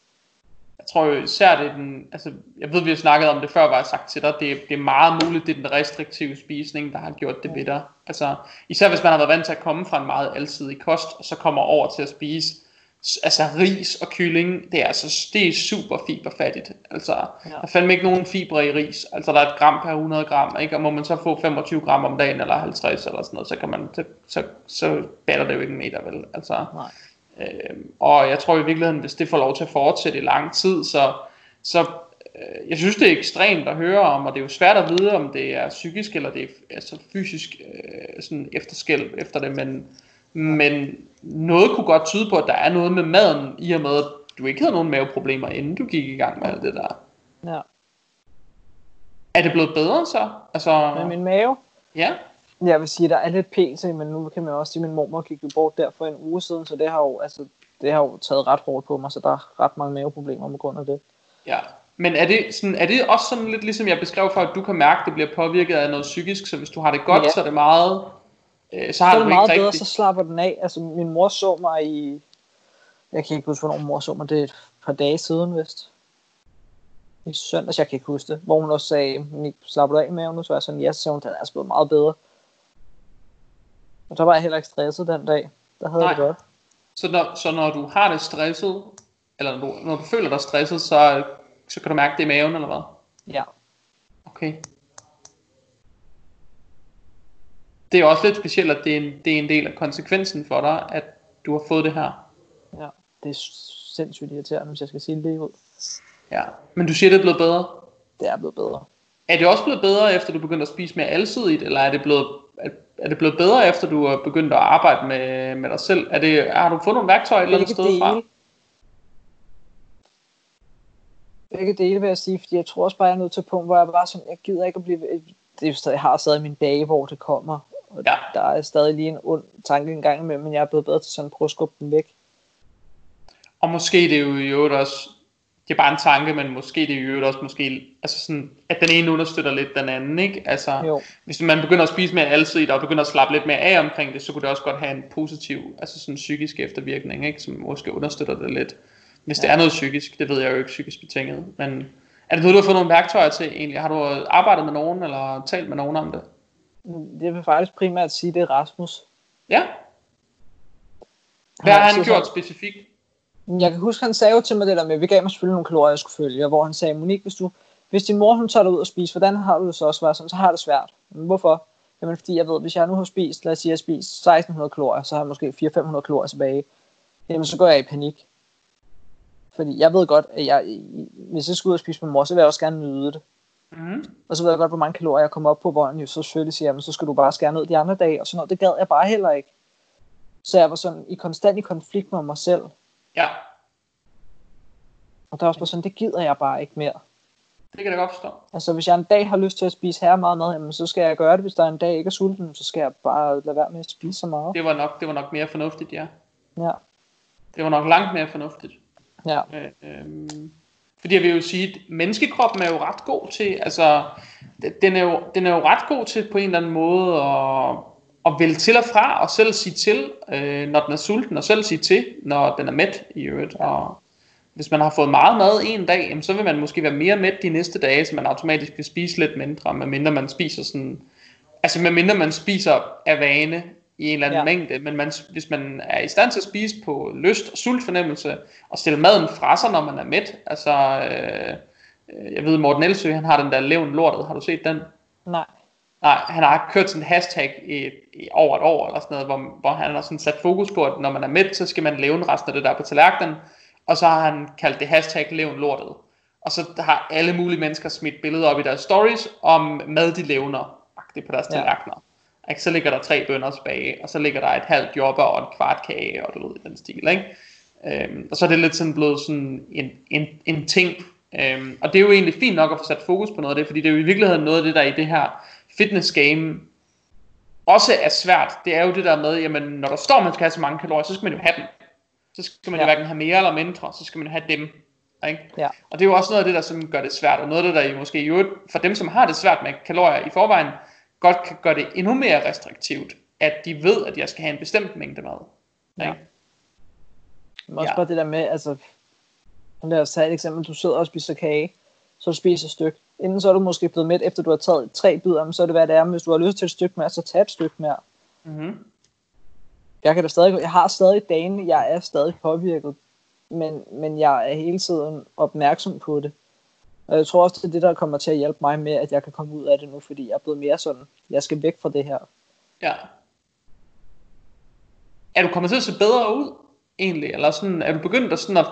Jeg tror jo især, det er den, altså, jeg ved, vi har snakket om det før, var jeg sagt til dig, det, det er meget muligt, det er den restriktive spisning, der har gjort det ved dig. Altså, især hvis man har været vant til at komme fra en meget alsidig kost, og så kommer over til at spise altså ris og kylling, det er altså det er super fiberfattigt. Altså, ja. der er fandme ikke nogen fibre i ris. Altså, der er et gram per 100 gram, ikke? Og må man så få 25 gram om dagen, eller 50 eller sådan noget, så kan man, så, så, så batter det jo ikke en meter, vel? Altså, Nej. Øh, og jeg tror i virkeligheden, hvis det får lov til at fortsætte i lang tid, så, så øh, jeg synes, det er ekstremt at høre om, og det er jo svært at vide, om det er psykisk eller det er altså fysisk øh, sådan efterskælv efter det, men, men noget kunne godt tyde på, at der er noget med maden, i og med, at du ikke havde nogen maveproblemer, inden du gik i gang med alt det der. Ja. Er det blevet bedre så? Altså, Men min mave, ja, jeg vil sige, der er lidt pt, men nu kan man også sige, at min mormor gik jo bort der for en uge siden, så det har jo, altså, det har jo taget ret hårdt på mig, så der er ret mange maveproblemer på grund af det. ja. Men er det, sådan, er det også sådan lidt ligesom jeg beskrev for, at du kan mærke, at det bliver påvirket af noget psykisk, så hvis du har det godt, Ja. så er det meget, øh, så har er du det ikke meget bedre, rigtigt. så slapper den af. Altså, min mor så mig i... Jeg kan ikke huske, hvornår mor så mig. Det er et par dage siden, vist. I søndags, jeg kan ikke huske det. Hvor hun også sagde, "Nick, slapper du af med nu? Så var jeg sådan, ja, så hun, den er altså blevet meget bedre. Og så var jeg heller ikke stresset den dag. Der havde jeg det Nej. godt. Så når, så når du har det stresset, eller når du, når du føler dig stresset, så, så kan du mærke det i maven, eller hvad? Ja. Okay. Det er også lidt specielt, at det er, en, det er en del af konsekvensen for dig, at du har fået det her. ja. Det er sindssygt irriterende, hvis jeg skal sige det lige ud. Ja. Men du siger, det er blevet bedre. Det er blevet bedre. Er det også blevet bedre, efter du begyndte at spise mere alsidigt, eller er det blevet, er, det blevet bedre, efter du er begyndt at arbejde med, med dig selv? Er det, har du fået nogle værktøjer et eller andet sted fra? dele. Begge dele vil jeg sige, fordi jeg tror også bare, jeg er nødt til et punkt, hvor jeg bare sådan, jeg gider ikke at blive... Det er jo stadig, jeg har stadig mine dage, hvor det kommer. Og Ja. der er stadig lige en ond tanke en gang imellem, men jeg er blevet bedre til sådan at prøve at skubbe den væk. Og måske det er jo i øvrigt også, det er bare en tanke, men måske det er i øvrigt også måske, altså sådan, at den ene understøtter lidt den anden, ikke? Altså, Jo. hvis man begynder at spise mere alsidigt, og begynder at slappe lidt mere af omkring det, så kunne det også godt have en positiv, altså sådan psykisk eftervirkning, ikke? Som måske understøtter det lidt. Hvis ja. det er noget psykisk, det ved jeg jo ikke psykisk betinget, men er det noget, du har fået nogle værktøjer til egentlig? Har du arbejdet med nogen, eller talt med nogen om det? Jeg vil faktisk primært sige, det er Rasmus. Ja? Hvad har han altid gjort sagt- specifikt? Jeg kan huske, han sagde jo til mig det der med, vi gav mig selvfølgelig nogle kalorier, jeg skulle følge, hvor han sagde, Monique, hvis, du, hvis din mor hun tager dig ud og spise, hvordan har du det så også? Sådan, så har jeg det svært. Men hvorfor? Jamen fordi jeg ved, hvis jeg nu har spist, lad os sige, jeg har spist 1600 kalorier, så har jeg måske 400-500 kalorier tilbage. Jamen så går jeg i panik. Fordi jeg ved godt, at jeg, hvis jeg skal ud og spise med mor, så vil jeg også gerne nyde det. Mm. Og så ved jeg godt, hvor mange kalorier jeg kommer op på, hvor han jo så selvfølgelig siger, jamen så skal du bare skære ned de andre dage, og sådan noget. Det gad jeg bare heller ikke. Så jeg var sådan i konstant i konflikt med mig selv. Ja, Og der er også bare sådan, det gider jeg bare ikke mere. det kan jeg godt forstå. Altså hvis jeg en dag har lyst til at spise her meget mad, jamen, så skal jeg gøre det. Hvis der en dag ikke er sulten, så skal jeg bare lade være med at spise så meget. Det var nok, det var nok mere fornuftigt, ja. Ja, Det var nok langt mere fornuftigt. ja, Øh, øhm, fordi jeg vil jo sige, at menneskekroppen er jo ret god til, altså, den er jo, den er jo ret god til på en eller anden måde at, at vælge til og fra, og selv sige til, øh, når den er sulten, og selv sige til, når den er mæt i øvrigt. Og hvis man har fået meget mad en dag, jamen, så vil man måske være mere mæt de næste dage, så man automatisk vil spise lidt mindre, medmindre man spiser sådan, altså medmindre man spiser af vane, i en eller anden ja. mængde, men man, hvis man er i stand til at spise på lyst og sultfornemmelse, og stille maden fra sig, når man er mæt, altså, øh, jeg ved, Morten Elsø, han har den der levende lortet, har du set den? Nej. Nej, han har kørt sådan en hashtag i, i over et år, eller sådan noget, hvor, hvor han har sådan sat fokus på, at når man er mæt, så skal man leve resten af det der på tallerkenen, og så har han kaldt det hashtag levende lortet. Og så har alle mulige mennesker smidt billeder op i deres stories om mad, de levner på deres ja. tallerkener. Ikke? Så ligger der tre bønder tilbage, og så ligger der et halvt jobber og en kvart kage, og du ved, den stil, ikke? Øhm, og så er det lidt sådan blevet sådan en, en, en ting. Øhm, og det er jo egentlig fint nok at få sat fokus på noget af det, fordi det er jo i virkeligheden noget af det, der i det her fitness game også er svært. Det er jo det der med, jamen når der står, man skal have så mange kalorier, så skal man jo have dem. Så skal man ja. jo hverken have mere eller mindre, så skal man have dem. Ikke? Ja. Og det er jo også noget af det, der som gør det svært, og noget af det, der I måske jo for dem, som har det svært med kalorier i forvejen, godt kan gøre det endnu mere restriktivt, at de ved, at jeg skal have en bestemt mængde mad. Ja. Men også ja. bare det der med, altså, lad os tage et eksempel, du sidder og spiser kage, så du spiser et stykke. Inden så er du måske blevet mæt, efter du har taget tre bidder, så er det hvad det er, men hvis du har lyst til et stykke mere, så tag et stykke mere. Mm-hmm. Jeg kan da stadig, jeg har stadig dagen, jeg er stadig påvirket, men, men jeg er hele tiden opmærksom på det. Og jeg tror også, det er det, der kommer til at hjælpe mig med, at jeg kan komme ud af det nu, fordi jeg er blevet mere sådan, jeg skal væk fra det her. Ja. Er du kommet til at se bedre ud, egentlig? Eller sådan, er du begyndt at sådan at...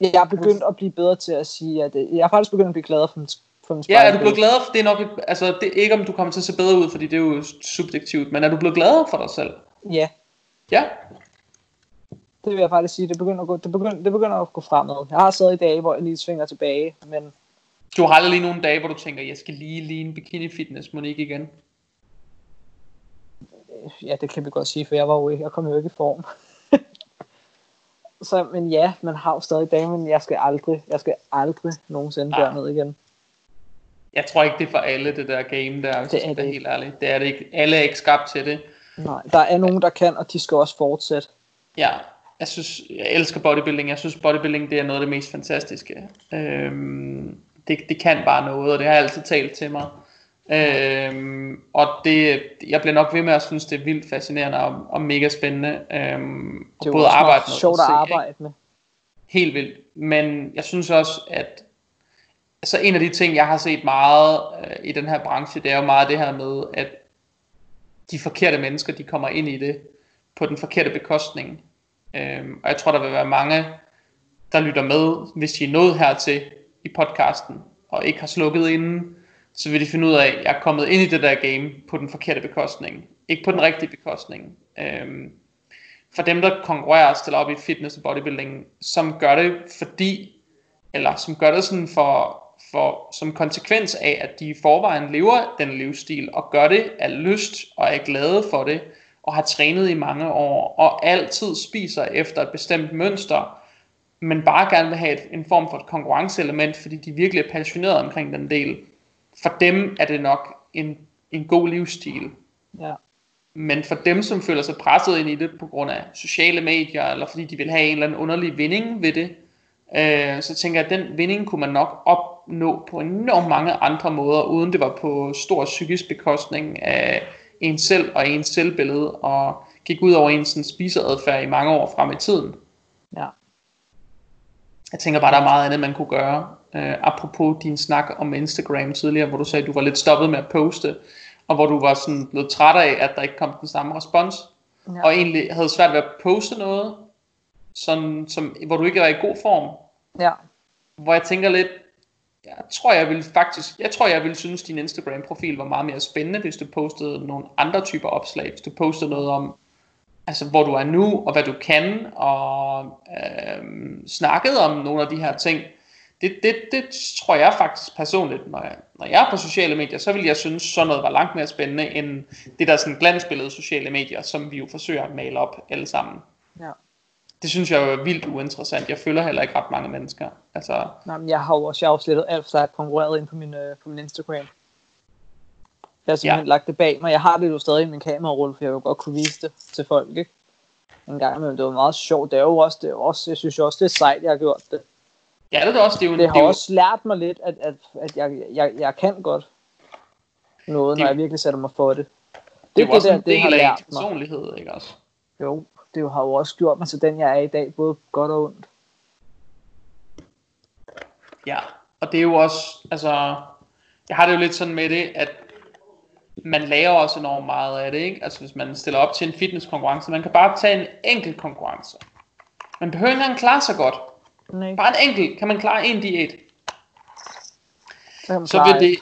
Jeg er begyndt at blive bedre til at sige, at jeg er faktisk begyndt at blive gladere for min, for min Ja, er du blevet gladere? For det er nok, altså det er ikke om du kommer til at se bedre ud, fordi det er jo subjektivt, men er du blevet gladere for dig selv? Ja. Ja? Det vil jeg faktisk sige, det begynder at gå, det begynder, det begynder at gå fremad. Jeg har stadig dage, hvor jeg lige svinger tilbage, men du har aldrig lige nogle dage, hvor du tænker, jeg skal lige lige en bikini fitness Monique igen? Ja, det kan vi godt sige, for jeg var jo ikke, jeg kom jo ikke i form. [LAUGHS] så, men ja, man har jo stadig dage, men jeg skal aldrig, jeg skal aldrig nogensinde ah. derned igen. Jeg tror ikke, det er for alle, det der game der, det er det helt ærligt. Det er det ikke. Alle er ikke skabt til det. Nej, der er nogen, der kan, og de skal også fortsætte. Ja, jeg synes, jeg elsker bodybuilding. Jeg synes, bodybuilding det er noget af det mest fantastiske. Øhm, det, det kan bare noget, og det har jeg altid talt til mig. Øhm, og det, jeg bliver nok ved med at synes, det er vildt fascinerende og, og mega spændende. Øhm, det er både arbejde med sjovt at se, arbejde med. Helt vildt. Men jeg synes også, at altså en af de ting, jeg har set meget øh, i den her branche, det er jo meget det her med, at de forkerte mennesker, de kommer ind i det på den forkerte bekostning. Øhm, og jeg tror, der vil være mange, der lytter med, hvis de er nået hertil, i podcasten, og ikke har slukket inden, så vil de finde ud af, at jeg er kommet ind i det der game på den forkerte bekostning. Ikke på den rigtige bekostning. Øhm, for dem, der konkurrerer og stiller op i fitness og bodybuilding, som gør det fordi, eller som gør det sådan for, for, som konsekvens af, at de i forvejen lever den livsstil, og gør det af lyst, og er glade for det, og har trænet i mange år, og altid spiser efter et bestemt mønster, men bare gerne vil have et, en form for et konkurrenceelement, fordi de virkelig er passionerede omkring den del. For dem er det nok en, en god livsstil. Ja. Men for dem, som føler sig presset ind i det på grund af sociale medier, eller fordi de vil have en eller anden underlig vinding ved det, øh, så tænker jeg, at den vinding kunne man nok opnå på enormt mange andre måder, uden det var på stor psykisk bekostning af en selv og ens selvbillede, og gik ud over ens spiseadfærd i mange år frem i tiden. Ja. Jeg tænker bare, der er meget andet, man kunne gøre. Uh, apropos din snak om Instagram tidligere, hvor du sagde, at du var lidt stoppet med at poste, og hvor du var sådan blevet træt af, at der ikke kom den samme respons, ja. og egentlig havde svært ved at poste noget, sådan, som, hvor du ikke var i god form. Ja. Hvor jeg tænker lidt, jeg tror jeg ville faktisk, jeg tror jeg ville synes din Instagram profil var meget mere spændende, hvis du postede nogle andre typer opslag, hvis du postede noget om, altså hvor du er nu, og hvad du kan, og øh, snakket om nogle af de her ting. Det, det, det tror jeg faktisk personligt, når jeg, når jeg er på sociale medier, så vil jeg synes, sådan noget var langt mere spændende, end det der sådan glansbillede sociale medier, som vi jo forsøger at male op alle sammen. Ja. Det synes jeg er vildt uinteressant. Jeg følger heller ikke ret mange mennesker. Altså... Nej, men jeg har jo også jeg har slettet alt, for jeg konkurreret ind på min, øh, på min Instagram. Jeg har simpelthen ja. lagt det bag mig. Jeg har det jo stadig i min kamerarulle, for jeg vil godt kunne vise det til folk, ikke? En gang men det var meget sjovt. Det er jo også, det er også jeg synes jo også, det er sejt, jeg har gjort det. Ja, det er det også. Det, er jo, det har det jo... også lært mig lidt, at, at, at jeg, jeg, jeg kan godt noget, det... når jeg virkelig sætter mig for det. det er jo det også der, en det har del af personlighed, ikke også? Jo, det har jo også gjort mig til den, jeg er i dag, både godt og ondt. Ja, og det er jo også, altså, jeg har det jo lidt sådan med det, at man lærer også enormt meget af det, ikke? Altså hvis man stiller op til en fitnesskonkurrence, man kan bare tage en enkelt konkurrence. Man behøver ikke engang klare sig godt. Nej, Bare en enkelt, kan man klare en diæt, så, vil det,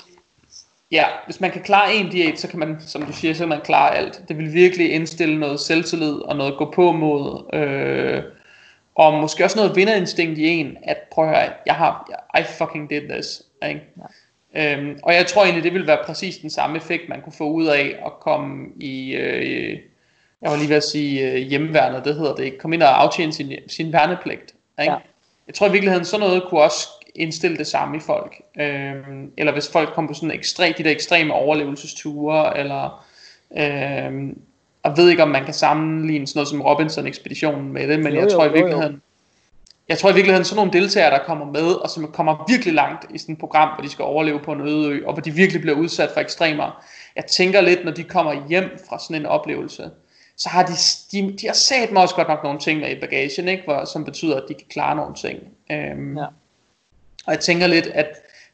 ja, hvis man kan klare en diæt, så kan man, som du siger, så kan man klare alt. Det vil virkelig indstille noget selvtillid og noget gå på mod, øh, og måske også noget vinderinstinkt i en, at prøv at høre, jeg har, I fucking did this, ikke? Ja. Øhm, og jeg tror egentlig, det vil være præcis den samme effekt, man kunne få ud af at komme i, øh, jeg var lige ved at sige øh, hjemmeværnet, det hedder det ikke, komme ind og aftjene sin, sin værnepligt. Ikke? Ja. Jeg tror i virkeligheden, sådan noget kunne også indstille det samme i folk. Øhm, eller hvis folk kom på sådan ekstrem, de der ekstreme overlevelsesture, eller øhm, jeg ved ikke, om man kan sammenligne sådan noget som Robinson-ekspeditionen med det, men Jo, jeg jo, tror i jo, jo. Jeg tror i virkeligheden, sådan nogle deltagere, der kommer med, og som kommer virkelig langt i sådan et program, hvor de skal overleve på en øde ø, og hvor de virkelig bliver udsat for ekstremer. Jeg tænker lidt, når de kommer hjem fra sådan en oplevelse, så har de, de, de har sat mig også godt nok nogle ting med i bagagen, ikke? Hvor, som betyder, at de kan klare nogle ting. Øhm, Ja. Og jeg tænker lidt, at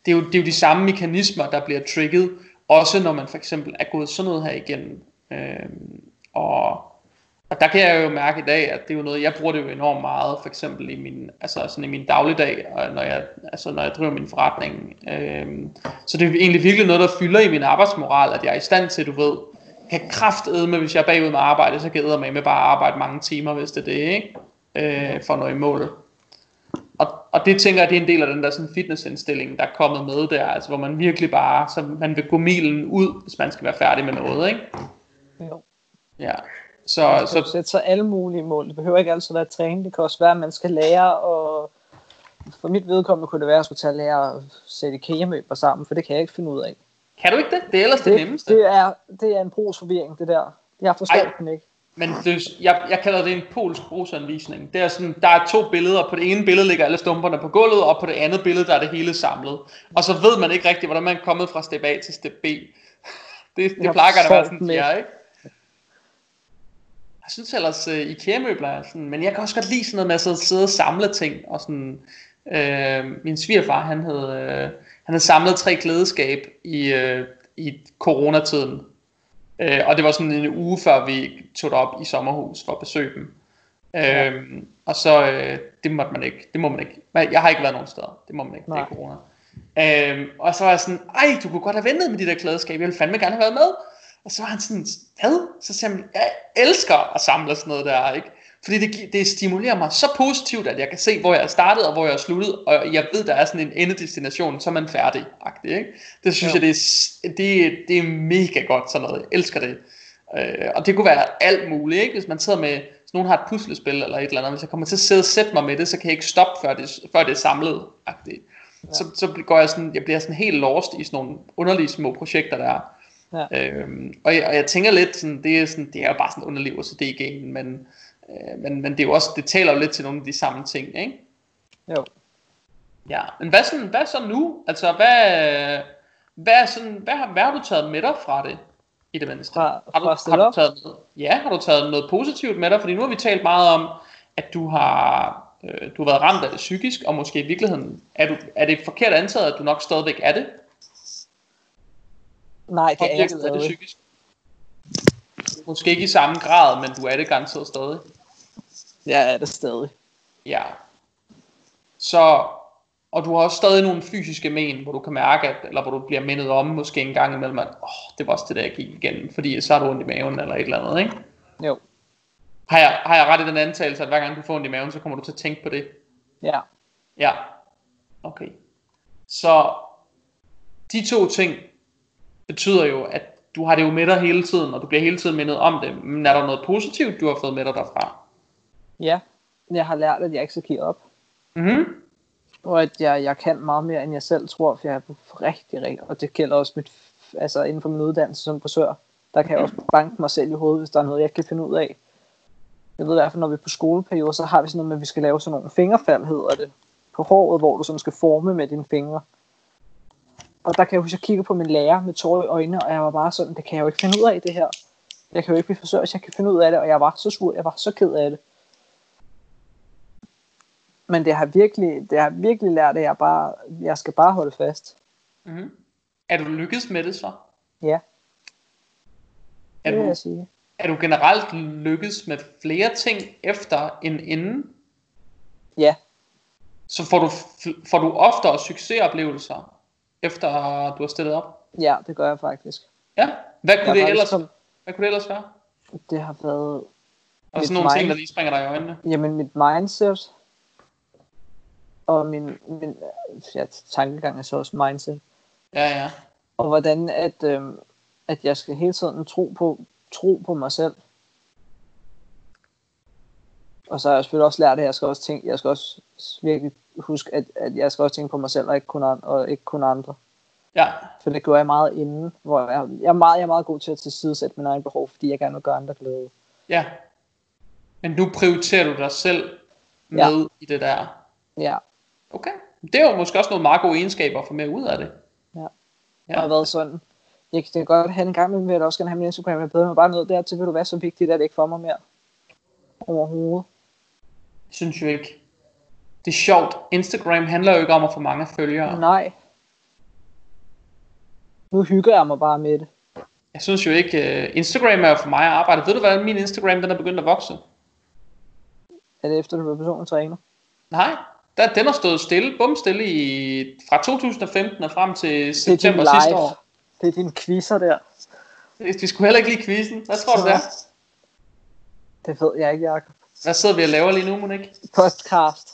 det er, jo, det er jo de samme mekanismer, der bliver trigget, også når man for eksempel er gået sådan noget her igennem. Øhm, og, og der kan jeg jo mærke i dag, at det er jo noget, jeg bruger det jo enormt meget, for eksempel i min, altså sådan i min dagligdag, og når jeg, altså når jeg driver min forretning. Øhm, så det er egentlig virkelig noget, der fylder i min arbejdsmoral, at jeg er i stand til, du ved, kan kraftede med, hvis jeg er bagud med arbejde, så kan jeg med med bare at arbejde mange timer, hvis det er det, ikke? Øh, for at nå i mål. Og, og det tænker jeg, det er en del af den der sådan fitnessindstilling, der er kommet med der, altså hvor man virkelig bare, så man vil gå milen ud, hvis man skal være færdig med noget, ikke? Jo. Ja. Så, Så så sætte sig alle mulige mål. Det behøver ikke altid være træning. Det kan også være, at man skal lære og for mit vedkommende kunne det være, at jeg skulle tage at lære at sætte IKEA-møbler sammen, for det kan jeg ikke finde ud af. kan du ikke det? Det er ellers det, det nemmeste. det, er, det er en brugsforvirring, det der. Jeg forstår Ej. den ikke. Men det, jeg, jeg kalder det en polsk brugsanvisning. Det er sådan, der er to billeder. På det ene billede ligger alle stumperne på gulvet, og på det andet billede, der er det hele samlet. Og så ved man ikke rigtigt, hvordan man er kommet fra step A til step B. [LAUGHS] Det, det Jeg plejer at være sådan, ja, ikke? Jeg synes ellers, uh, IKEA-møbler er sådan, men jeg kan også godt lide sådan noget med at sidde- sidde og samle ting, og sådan, øh, min svigerfar, han havde, øh, han havde samlet tre klædeskab i, øh, i coronatiden, øh, og det var sådan en uge før vi tog op i sommerhus for at besøge dem. Ja. Øhm, og så, øh, det måtte man ikke, det må man ikke, jeg har ikke været nogen steder, det må man ikke, det Nej. er corona. Øhm, og så var jeg sådan, ej, du kunne godt have ventet med de der klædeskab, jeg ville fandme gerne have været med. Og så var han sådan, hvad? Så siger han, jeg elsker at samle sådan noget der, ikke? Fordi det, det stimulerer mig så positivt, at jeg kan se, hvor jeg er startet og hvor jeg er sluttet, og jeg ved, der er sådan en endedestination, så er man færdig, ikke? Det synes Ja. jeg, det er, det, det er mega godt sådan noget. Jeg elsker det. Øh, og det kunne være alt muligt, ikke? Hvis man sidder med, hvis nogen har et puslespil eller et eller andet, hvis jeg kommer til at sidde og sætte mig med det, så kan jeg ikke stoppe, før det, før det er samlet. Ja. Så, så går jeg sådan, jeg bliver sådan helt lost i sådan nogle underlige små projekter der. Ja. Øhm, og, jeg, og jeg tænker lidt sådan, det er, sådan, det er jo bare sådan underlig OCD-gen, men, øh, men, men det er jo også, det taler jo lidt til nogle af de samme ting, ikke? Jo. Ja, men hvad, sådan, hvad så nu? Altså, hvad, hvad, sådan, hvad, har, hvad har du taget med dig fra det, i det mindste? Fra- har, du, fra har du taget noget, ja, har du taget noget positivt med dig? Fordi nu har vi talt meget om, at du har, øh, du har været ramt af det psykisk, og måske i virkeligheden, er, du, er det forkert antaget, at du nok stadigvæk er det? Nej, det er af det psykisk? Måske ikke i samme grad, men du er det garanteret stadig. Jeg er det stadig. Ja. Så, og du har også stadig nogle fysiske men, hvor du kan mærke, at, eller hvor du bliver mindet om, måske en gang imellem, at oh, det var også det, der jeg gik igennem, fordi så har du ondt i maven, eller et eller andet, ikke? Jo. Har jeg, har jeg ret i den antagelse, at hver gang du får ondt i maven, så kommer du til at tænke på det? Ja. Ja. Okay. Så de to ting betyder jo, at du har det jo med dig hele tiden, og du bliver hele tiden mindet om det. Men er der noget positivt, du har fået med dig derfra? Ja. Jeg har lært, at jeg ikke skal give op. Mhm. Og at jeg, jeg kan meget mere, end jeg selv tror, for jeg er rigtig, rigtig, og det gælder også mit, altså inden for min uddannelse som frisør, der kan jeg også banke mig selv i hovedet, hvis der er noget, jeg kan finde ud af. Jeg ved i hvert fald, når vi er på skoleperiode, så har vi sådan noget med, at vi skal lave sådan nogle fingerfald, hedder det, på håret, hvor du sådan skal forme med dine fingre. Og der kan jeg huske, at jeg kigger på min lærer med tårer i øjnene, og jeg var bare sådan, det kan jeg jo ikke finde ud af det her. Jeg kan jo ikke blive forsørget, hvis jeg kan finde ud af det, og jeg var så sur, jeg var så ked af det. Men det har virkelig, det har virkelig lært, at jeg bare, jeg skal bare holde fast. Mm-hmm. Er du lykkedes med det så? Ja, Er det vil du, jeg sige. er du generelt lykkedes med flere ting efter end inden? Ja, Så får du, får du oftere succesoplevelser, efter du har stillet op? ja, det gør jeg faktisk. Ja. Hvad kunne, det ellers, kom- hvad kunne det ellers være? Det har været, Og sådan nogle ting, mind- der lige springer dig i øjnene. jamen mit mindset, og min, min ja, tankegang er så også mindset, Ja, ja. og hvordan at, øhm, at jeg skal hele tiden tro på, tro på mig selv. Og så har jeg selvfølgelig også lært, at jeg skal også tænke, jeg skal også virkelig huske, at, at jeg skal også tænke på mig selv, og ikke kun, an- og ikke kun andre. Ja, For det gjorde jeg meget inden, hvor jeg, jeg, er, meget, jeg er meget god til at tilsidesætte mine egne behov, fordi jeg gerne vil gøre andre glade. ja. Men nu prioriterer du dig selv med Ja. i det der. Ja, Okay. Det er jo måske også nogle meget gode egenskaber at få med ud af det. Ja. Ja. Jeg har været sådan, jeg kan godt have en gang med, vil jeg også gerne have min Instagram, jeg bedre mig bare ned dertil, vil du være så vigtigt, at det ikke for mig mere. Overhovedet. Synes jo ikke. Det er sjovt. Instagram handler jo ikke om at få mange følgere. Nej. Nu hygger jeg mig bare med det. Jeg synes jo ikke, uh, Instagram er jo for mig at arbejde. Ved du hvordan min Instagram den er begyndt at vokse? Er det efter, du blev personlig træner? Nej, der, den har stået stille, bum stille i, fra 2015 og frem til er din september sidste år. Det er dine quizzer der. Vi skulle heller ikke lige quizzen. Hvad tror du der? Det ved jeg ikke, Jacob. Hvad sidder vi og laver lige nu, Monique? Podcast.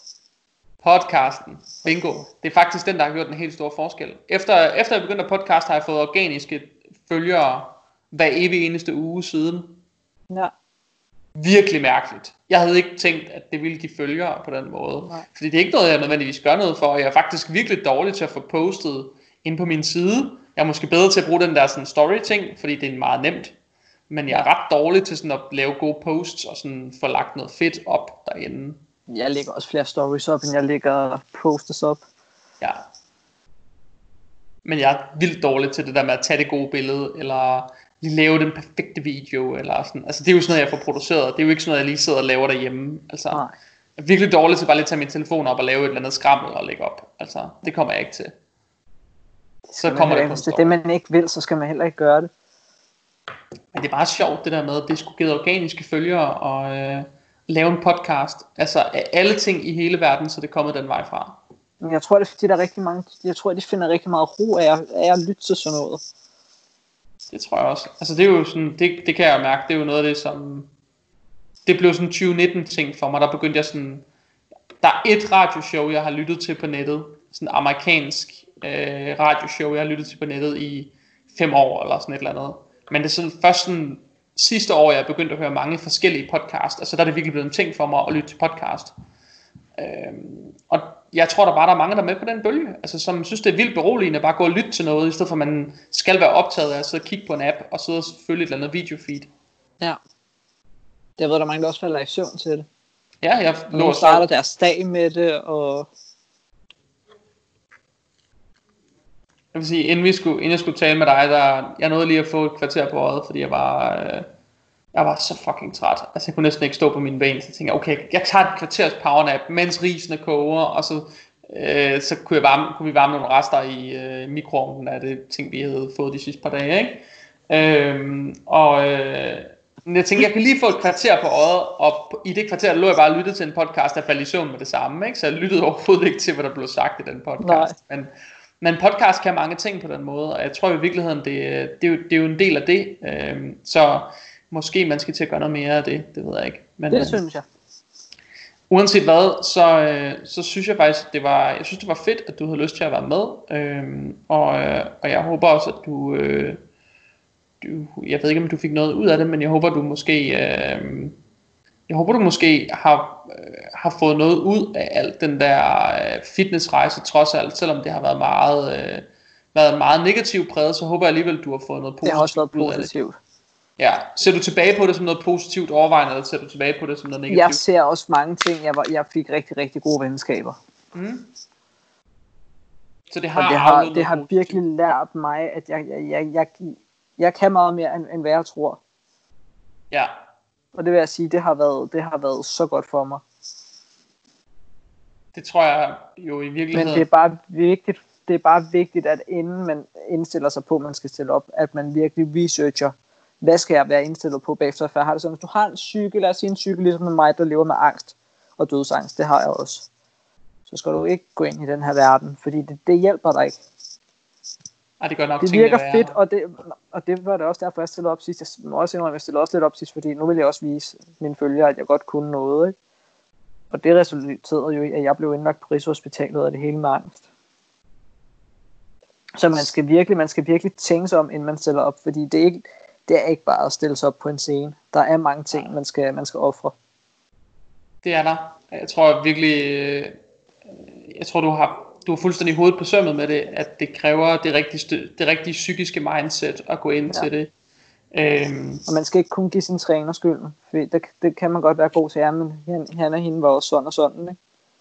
Podcasten. Bingo. Det er faktisk den, der har gjort en helt stor forskel. Efter, efter jeg begyndte at podcast, har jeg fået organiske følgere hver evig eneste uge siden. Ja. Virkelig mærkeligt. Jeg havde ikke tænkt, at det ville give følgere på den måde. Nej. Fordi det er ikke noget, jeg nødvendigvis gør noget for. og Jeg er faktisk virkelig dårlig til at få postet ind på min side. Jeg er måske bedre til at bruge den der sådan story-ting, fordi det er meget nemt. Men jeg er ret dårlig til sådan at lave gode posts og sådan få lagt noget fedt op derinde. Jeg lægger også flere stories op, end jeg lægger posters op. Ja. Men jeg er vildt dårlig til det der med at tage det gode billede, eller lige lave den perfekte video, eller sådan. Altså det er jo sådan noget, jeg får produceret. Det er jo ikke sådan noget, jeg lige sidder og laver derhjemme. Altså, Nej. jeg er virkelig dårlig til bare lige at tage min telefon op og lave et eller andet skrammel og lægge op. Altså, det kommer jeg ikke til. Så kommer det hvis det er det, man ikke vil, så skal man heller ikke gøre det. Men det er bare sjovt det der med, at det skulle give organiske følgere og øh, lave en podcast. Altså af alle ting i hele verden, så det er kommet den vej fra. Jeg tror, det er fordi, der er rigtig mange, jeg tror, de finder rigtig meget ro af, at- af at lytte til sådan noget. Det tror jeg også. Altså det er jo sådan, det, det kan jeg jo mærke, det er jo noget af det, som... Det blev sådan en 2019 ting for mig, der begyndte jeg sådan... Der er et radioshow, jeg har lyttet til på nettet. Sådan amerikansk øh, radioshow, jeg har lyttet til på nettet i fem år, eller sådan et eller andet. Men det er sådan først sådan sidste år, jeg er begyndt at høre mange forskellige podcast. Altså der er det virkelig blevet en ting for mig at lytte til podcast. Øhm, og jeg tror der bare, der er mange, der er med på den bølge. Altså som synes, det er vildt beroligende bare at gå og lytte til noget, i stedet for at man skal være optaget af at sidde og kigge på en app, og sidde og følge et eller andet videofeed. Ja. Jeg ved, der er mange, der også falder i søvn til det. Ja, jeg lå Nogle starter deres dag med det, og Jeg vil sige, inden, vi skulle, inden jeg skulle tale med dig, der, jeg nåede lige at få et kvarter på øjet, fordi jeg var, øh, jeg var så fucking træt. Altså jeg kunne næsten ikke stå på mine ben, så jeg tænkte, okay, jeg tager et kvarters powernap, mens risene koger, og så, øh, så kunne, jeg varme, kunne vi varme nogle rester i øh, mikroovnen af det ting, vi havde fået de sidste par dage. Ikke? Øhm, og øh, men jeg tænkte, jeg kan lige få et kvarter på øjet, og i det kvarter lå jeg bare og lyttede til en podcast, der faldt i søvn med det samme. Ikke? Så jeg lyttede overhovedet ikke til, hvad der blev sagt i den podcast. Men, men podcast kan mange ting på den måde, og jeg tror i virkeligheden, det, det, er, jo, det er jo en del af det. Øhm, så måske man skal til at gøre noget mere af det, det ved jeg ikke. Men, det øh, synes jeg. uanset hvad, så, øh, så synes jeg faktisk, det var, jeg synes det var fedt, at du havde lyst til at være med. Øhm, og, øh, og jeg håber også, at du, øh, du, jeg ved ikke om du fik noget ud af det, men jeg håber du måske, øh, jeg håber du måske har, øh, har fået noget ud af alt den der øh, fitnessrejse trods alt, selvom det har været meget, øh, været meget negativt præget, så håber jeg alligevel, du har fået noget Det positivt har også været det. positivt. Ja, ser du tilbage på det som noget positivt overvejende, eller ser du tilbage på det som noget negativt? Jeg ser også mange ting. Jeg, var, jeg fik rigtig, rigtig gode venskaber. Mm. Så det Og har, det har, det har virkelig lært mig, at jeg, jeg, jeg, jeg, jeg kan meget mere, end, end hvad jeg tror. Ja, Og det vil jeg sige, det har været, det har været så godt for mig. det tror jeg jo i Men virkeligheden. det er bare vigtigt, det er bare vigtigt, at inden man indstiller sig på, at man skal stille op, at man virkelig researcher, hvad skal jeg være indstillet på bagefter, for jeg har det sådan, hvis du har en psyke, lad os sige en psyke ligesom med mig, der lever med angst og dødsangst, det har jeg også, så skal du ikke gå ind i den her verden, fordi det, det hjælper dig ikke. Ej, det gør nok Det tingene virker værre. fedt, og det, og det var det også derfor, jeg stillede op sidst. Jeg må også indrømme, at jeg stillede også lidt op sidst, fordi nu vil jeg også vise mine følgere, at jeg godt kunne noget. Ikke? Og det resulterede jo i, at jeg blev indlagt på Rigshospitalet og det hele med angst. Så man skal virkelig, man skal virkelig tænke sig om, inden man stiller op, fordi det er ikke, det er ikke bare at stille sig op på en scene. Der er mange ting, man skal, man skal ofre. Det er der. Jeg tror virkelig, øh, jeg tror du har, du har fuldstændig hovedet på sømmet med det, at det kræver det rigtige, det rigtige psykiske mindset at gå ind Ja. til det. Øhm, Og man skal ikke kun give sin træner skylden, for det, det kan man godt være god til, ja, men han, han og hende var også sådan og sådan. Ikke?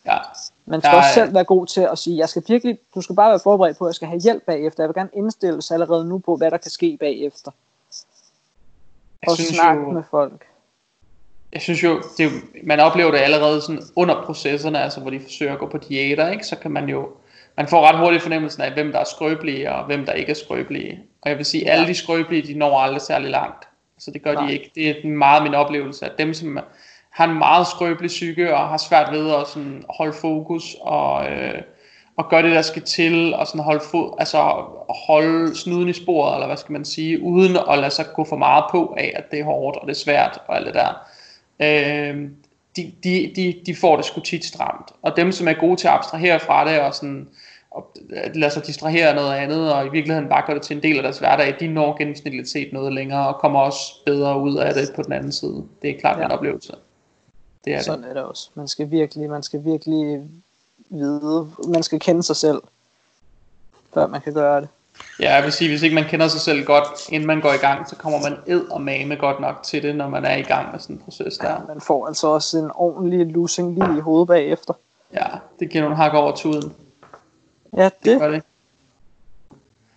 ja, Man skal Der også er- selv være god til at sige, jeg skal virkelig, du skal bare være forberedt på, at jeg skal have hjælp bagefter. Jeg vil gerne indstille sig allerede nu på, hvad der kan ske bagefter. jeg Og snakke jo, med folk. Jeg synes jo, det er jo, man oplever det allerede sådan under processerne, altså hvor de forsøger at gå på diæter, ikke? så kan man jo, man får ret hurtigt fornemmelsen af, hvem der er skrøbelige, og hvem der ikke er skrøbelige. Og jeg vil sige, at alle de skrøbelige, de når aldrig særlig langt. Så det gør Nej. de ikke. Det er meget min oplevelse, at dem, som har en meget skrøbelig psyke, og har svært ved at sådan holde fokus, og, øh, og gøre det, der skal til, og sådan holde, fod, altså holde snuden i sporet, eller hvad skal man sige, uden at lade sig gå for meget på af, at det er hårdt, og det er svært, og alt det der. Øh, de, de, de, de får det sgu tit stramt. Og dem, som er gode til at abstrahere fra det, og sådan, og lade sig distrahere af noget andet, og i virkeligheden bare gøre det til en del af deres hverdag, de når gennemsnitligt set noget længere, og kommer også bedre ud af det på den anden side. Det er klart. Ja. en oplevelse. Det er Sådan det. er det også. Man skal virkelig, man skal virkelig vide, man skal kende sig selv, før man kan gøre det. Ja, jeg vil sige, hvis ikke man kender sig selv godt, inden man går i gang, så kommer man ed og mame godt nok til det, når man er i gang med sådan en proces der. Ja, man får altså også en ordentlig losing lige i hovedet bagefter. Ja, det giver nogle hak over tuden. Ja, det, Gør det.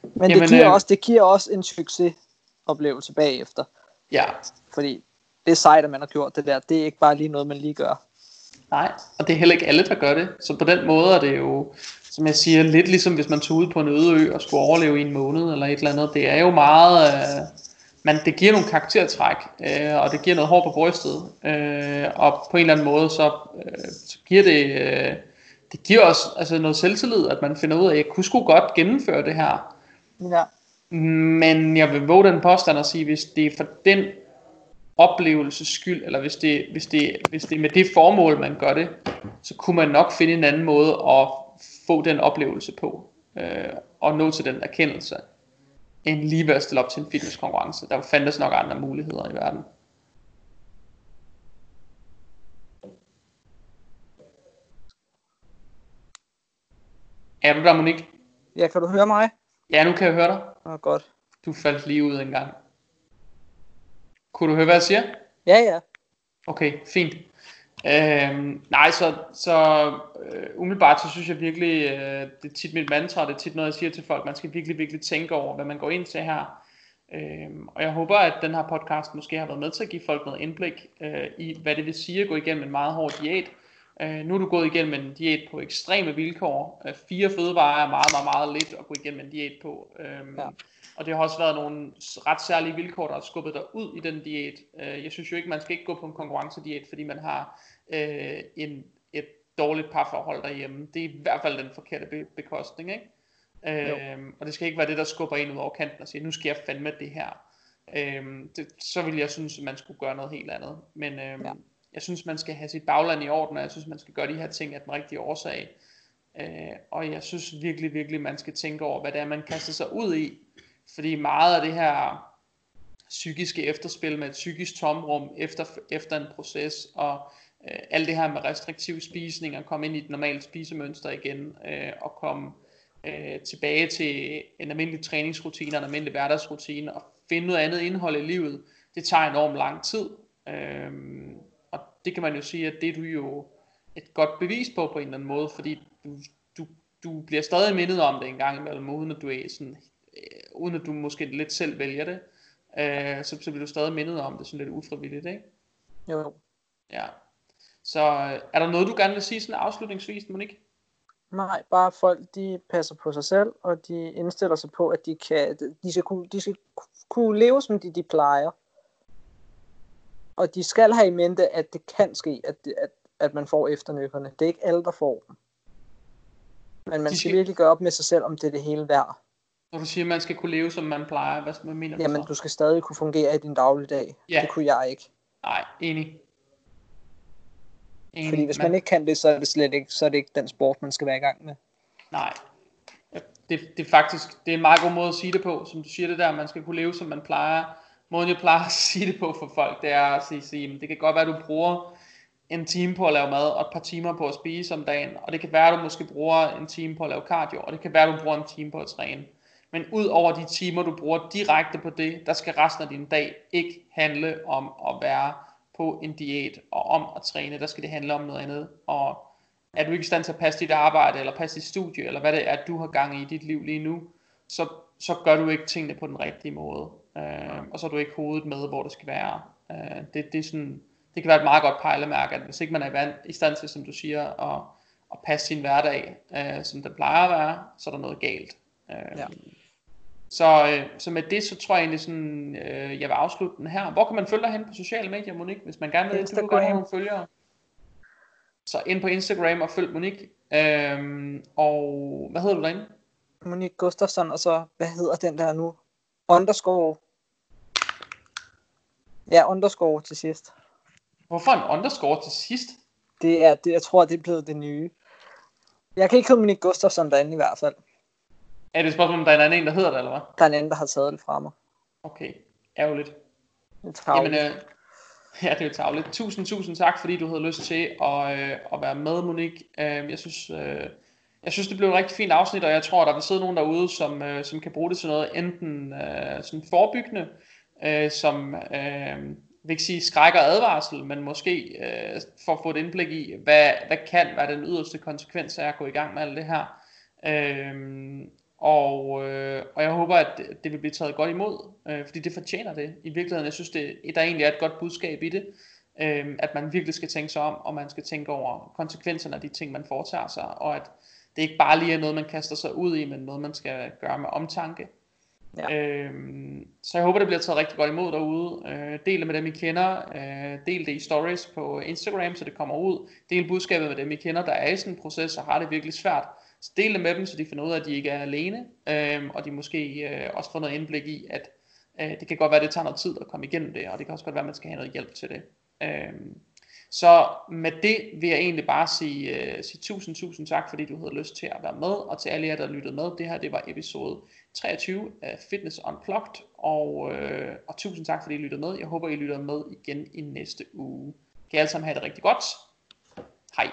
men Jamen, det giver, øh, også, det giver også en succesoplevelse bagefter. Ja, Fordi det er sejt, at man har gjort det der. Det er ikke bare lige noget, man lige gør. Nej, og det er heller ikke alle, der gør det. Så på den måde er det jo, som jeg siger, lidt ligesom hvis man tog ud på en øde ø og skulle overleve i en måned eller et eller andet. Det er jo meget, øh, man, det giver nogle karaktertræk, øh, og det giver noget hår på brystet. Øh, og på en eller anden måde, så, øh, så giver det, øh, det giver også altså noget selvtillid, at man finder ud af, at jeg kunne sgu godt gennemføre det her. Ja. Men jeg vil våge den påstand at sige, hvis det er for den oplevelses skyld, eller hvis det, hvis, det, hvis det er med det formål, man gør det, så kunne man nok finde en anden måde at få den oplevelse på, øh, og nå til den erkendelse, end lige ved at stille op til en fitnesskonkurrence. Der fandtes nok andre muligheder i verden. Er du der, Monique? ja, kan du høre mig? Ja, nu kan jeg høre dig. Åh, godt. Du faldt lige ud en gang. Kunne du høre, hvad jeg siger? Ja, ja. Okay, fint. Øhm, nej, så, så øh, umiddelbart så synes jeg virkelig, øh, det er tit mit mantra, det er tit noget, jeg siger til folk, man skal virkelig, virkelig tænke over, hvad man går ind til her. Øhm, og jeg håber, at den her podcast måske har været med til at give folk noget indblik øh, i, hvad det vil sige at gå igennem en meget hård diæt. Øh, nu er du gået igennem en diæt på ekstreme vilkår. Øh, fire fødevarer er meget, meget, meget lidt at gå igennem en diæt på. Øhm, Ja. Og det har også været nogle ret særlige vilkår, der har skubbet dig ud i den diæt. Øh, Jeg synes jo ikke, man skal ikke gå på en konkurrencediæt, fordi man har øh, en, et dårligt parforhold derhjemme. Det er i hvert fald den forkerte be- bekostning, ikke? Øhm, og det skal ikke være det, der skubber en ud over kanten og siger, nu skal jeg fandme det her. Øhm, det, så vil jeg synes, at man skulle gøre noget helt andet. Men øhm, ja. jeg synes, man skal have sit bagland i orden, og jeg synes, man skal gøre de her ting af den rigtige årsag. Øh, og jeg synes virkelig, virkelig, man skal tænke over, hvad det er, man kaster sig ud i. Fordi meget af det her psykiske efterspil med et psykisk tomrum efter, efter en proces, og øh, alt det her med restriktiv spisning, og komme ind i et normalt spisemønster igen, øh, og komme øh, tilbage til en almindelig træningsrutine, en almindelig hverdagsrutine, og finde noget andet indhold i livet, det tager enormt lang tid. Øh, og det kan man jo sige, at det er du jo et godt bevis på på en eller anden måde, fordi du, du, du bliver stadig mindet om det en gang imellem, uden at du er sådan, øh, uden at du måske lidt selv vælger det. øh, så, så bliver du stadig mindet om det sådan lidt ufrivilligt, ikke? Jo. Ja. Så øh, er der noget, du gerne vil sige sådan afslutningsvis, Monique? Nej, bare folk, de passer på sig selv, og de indstiller sig på, at de kan, de skal kunne, de skal kunne leve, som de, de plejer. Og de skal have i mente, at det kan ske, at, det, at, at man får efternykkerne. Det er ikke alle, der får dem. Men man De skal skal- virkelig gøre op med sig selv, om det er det hele værd. Når du siger, at man skal kunne leve, som man plejer, hvad, hvad mener du Jamen, så? du skal stadig kunne fungere i din dagligdag. Ja. Det kunne jeg ikke. Nej, enig. enig. Fordi hvis man ikke kan det, så er det slet ikke, så er det ikke den sport, man skal være i gang med. Nej. Det, det er faktisk det er en meget god måde at sige det på, som du siger det der, man skal kunne leve, som man plejer. Måden jeg plejer at sige det på for folk, det er at sige, sige "Men det kan godt være, at du bruger en time på at lave mad, og et par timer på at spise om dagen, og det kan være, at du måske bruger en time på at lave cardio, og det kan være, at du bruger en time på at træne. Men ud over de timer, du bruger direkte på det, der skal resten af din dag ikke handle om at være på en diæt og om at træne. Der skal det handle om noget andet. Og er du ikke i stand til at passe dit arbejde, eller passe dit studie, eller hvad det er, du har gang i i dit liv lige nu, så, så gør du ikke tingene på den rigtige måde. Øh, og så er du ikke hovedet med, hvor det skal være. Øh, det, det, er sådan, det kan være et meget godt pejlemærke, at hvis ikke man er i stand til, som du siger, at, at passe sin hverdag, øh, som den plejer at være, så er der noget galt. Øh, Ja så, øh, så med det, så tror jeg egentlig sådan, øh, jeg vil afslutte den her. Hvor kan man følge dig hen på sociale medier, Monique, hvis man gerne vil, du vil Instagram. have nogle følgere? Så ind på Instagram og følg Monique. Øhm, og hvad hedder du derinde? Monique Gustafsson, og så, hvad hedder den der nu? Underscore. Ja, underscore til sidst. Hvorfor en underscore til sidst? Det er, det, jeg tror, det er blevet det nye. Jeg kan ikke hedde Monique Gustafsson derinde i hvert fald. Er det et spørgsmål, om der er en anden, der hedder det, eller hvad? Der er en anden, der har taget det fra mig. Okay, ærgerligt. Det er Jamen, øh, [LAUGHS] ja, det er jo tavligt. Tusind, tusind tak, fordi du havde lyst til at, øh, at være med, Monique. Øh, jeg synes, øh, jeg synes, det blev et rigtig fint afsnit, og jeg tror, der vil sidde nogen derude, som, øh, som kan bruge det til noget enten øh, sådan forebyggende, øh, som øh, vil ikke sige skræk og advarsel, men måske øh, for at få et indblik i, hvad, hvad kan være den yderste konsekvens af at gå i gang med alt det her. Øh, og, øh, og jeg håber, at det, vil blive taget godt imod, øh, fordi det fortjener det. I virkeligheden, jeg synes, det, der egentlig er et godt budskab i det, øh, at man virkelig skal tænke sig om, og man skal tænke over konsekvenserne af de ting, man foretager sig, og at det ikke bare lige er noget, man kaster sig ud i, men noget, man skal gøre med omtanke. Ja. Øhm, så jeg håber, det bliver taget rigtig godt imod derude. Øh, del det med dem, I kender. Øh, del det i stories på Instagram, så det kommer ud. Del budskabet med dem, I kender, der er i sådan en proces, og har det virkelig svært. Så del det med dem, så de finder ud af, at de ikke er alene. Øh, og de måske øh, også får noget indblik i, at øh, det kan godt være, at det tager noget tid at komme igennem det, og det kan også godt være, at man skal have noget hjælp til det. Øh, så med det vil jeg egentlig bare sige, øh, sige tusind, tusind tak, fordi du havde lyst til at være med, og til alle jer, der lyttede med. Det her, det var episode 23 af Fitness Unplugged, og, øh, og tusind tak, fordi I lyttede med. Jeg håber, I lytter med igen i næste uge. Kan I alle sammen have det rigtig godt. Hej.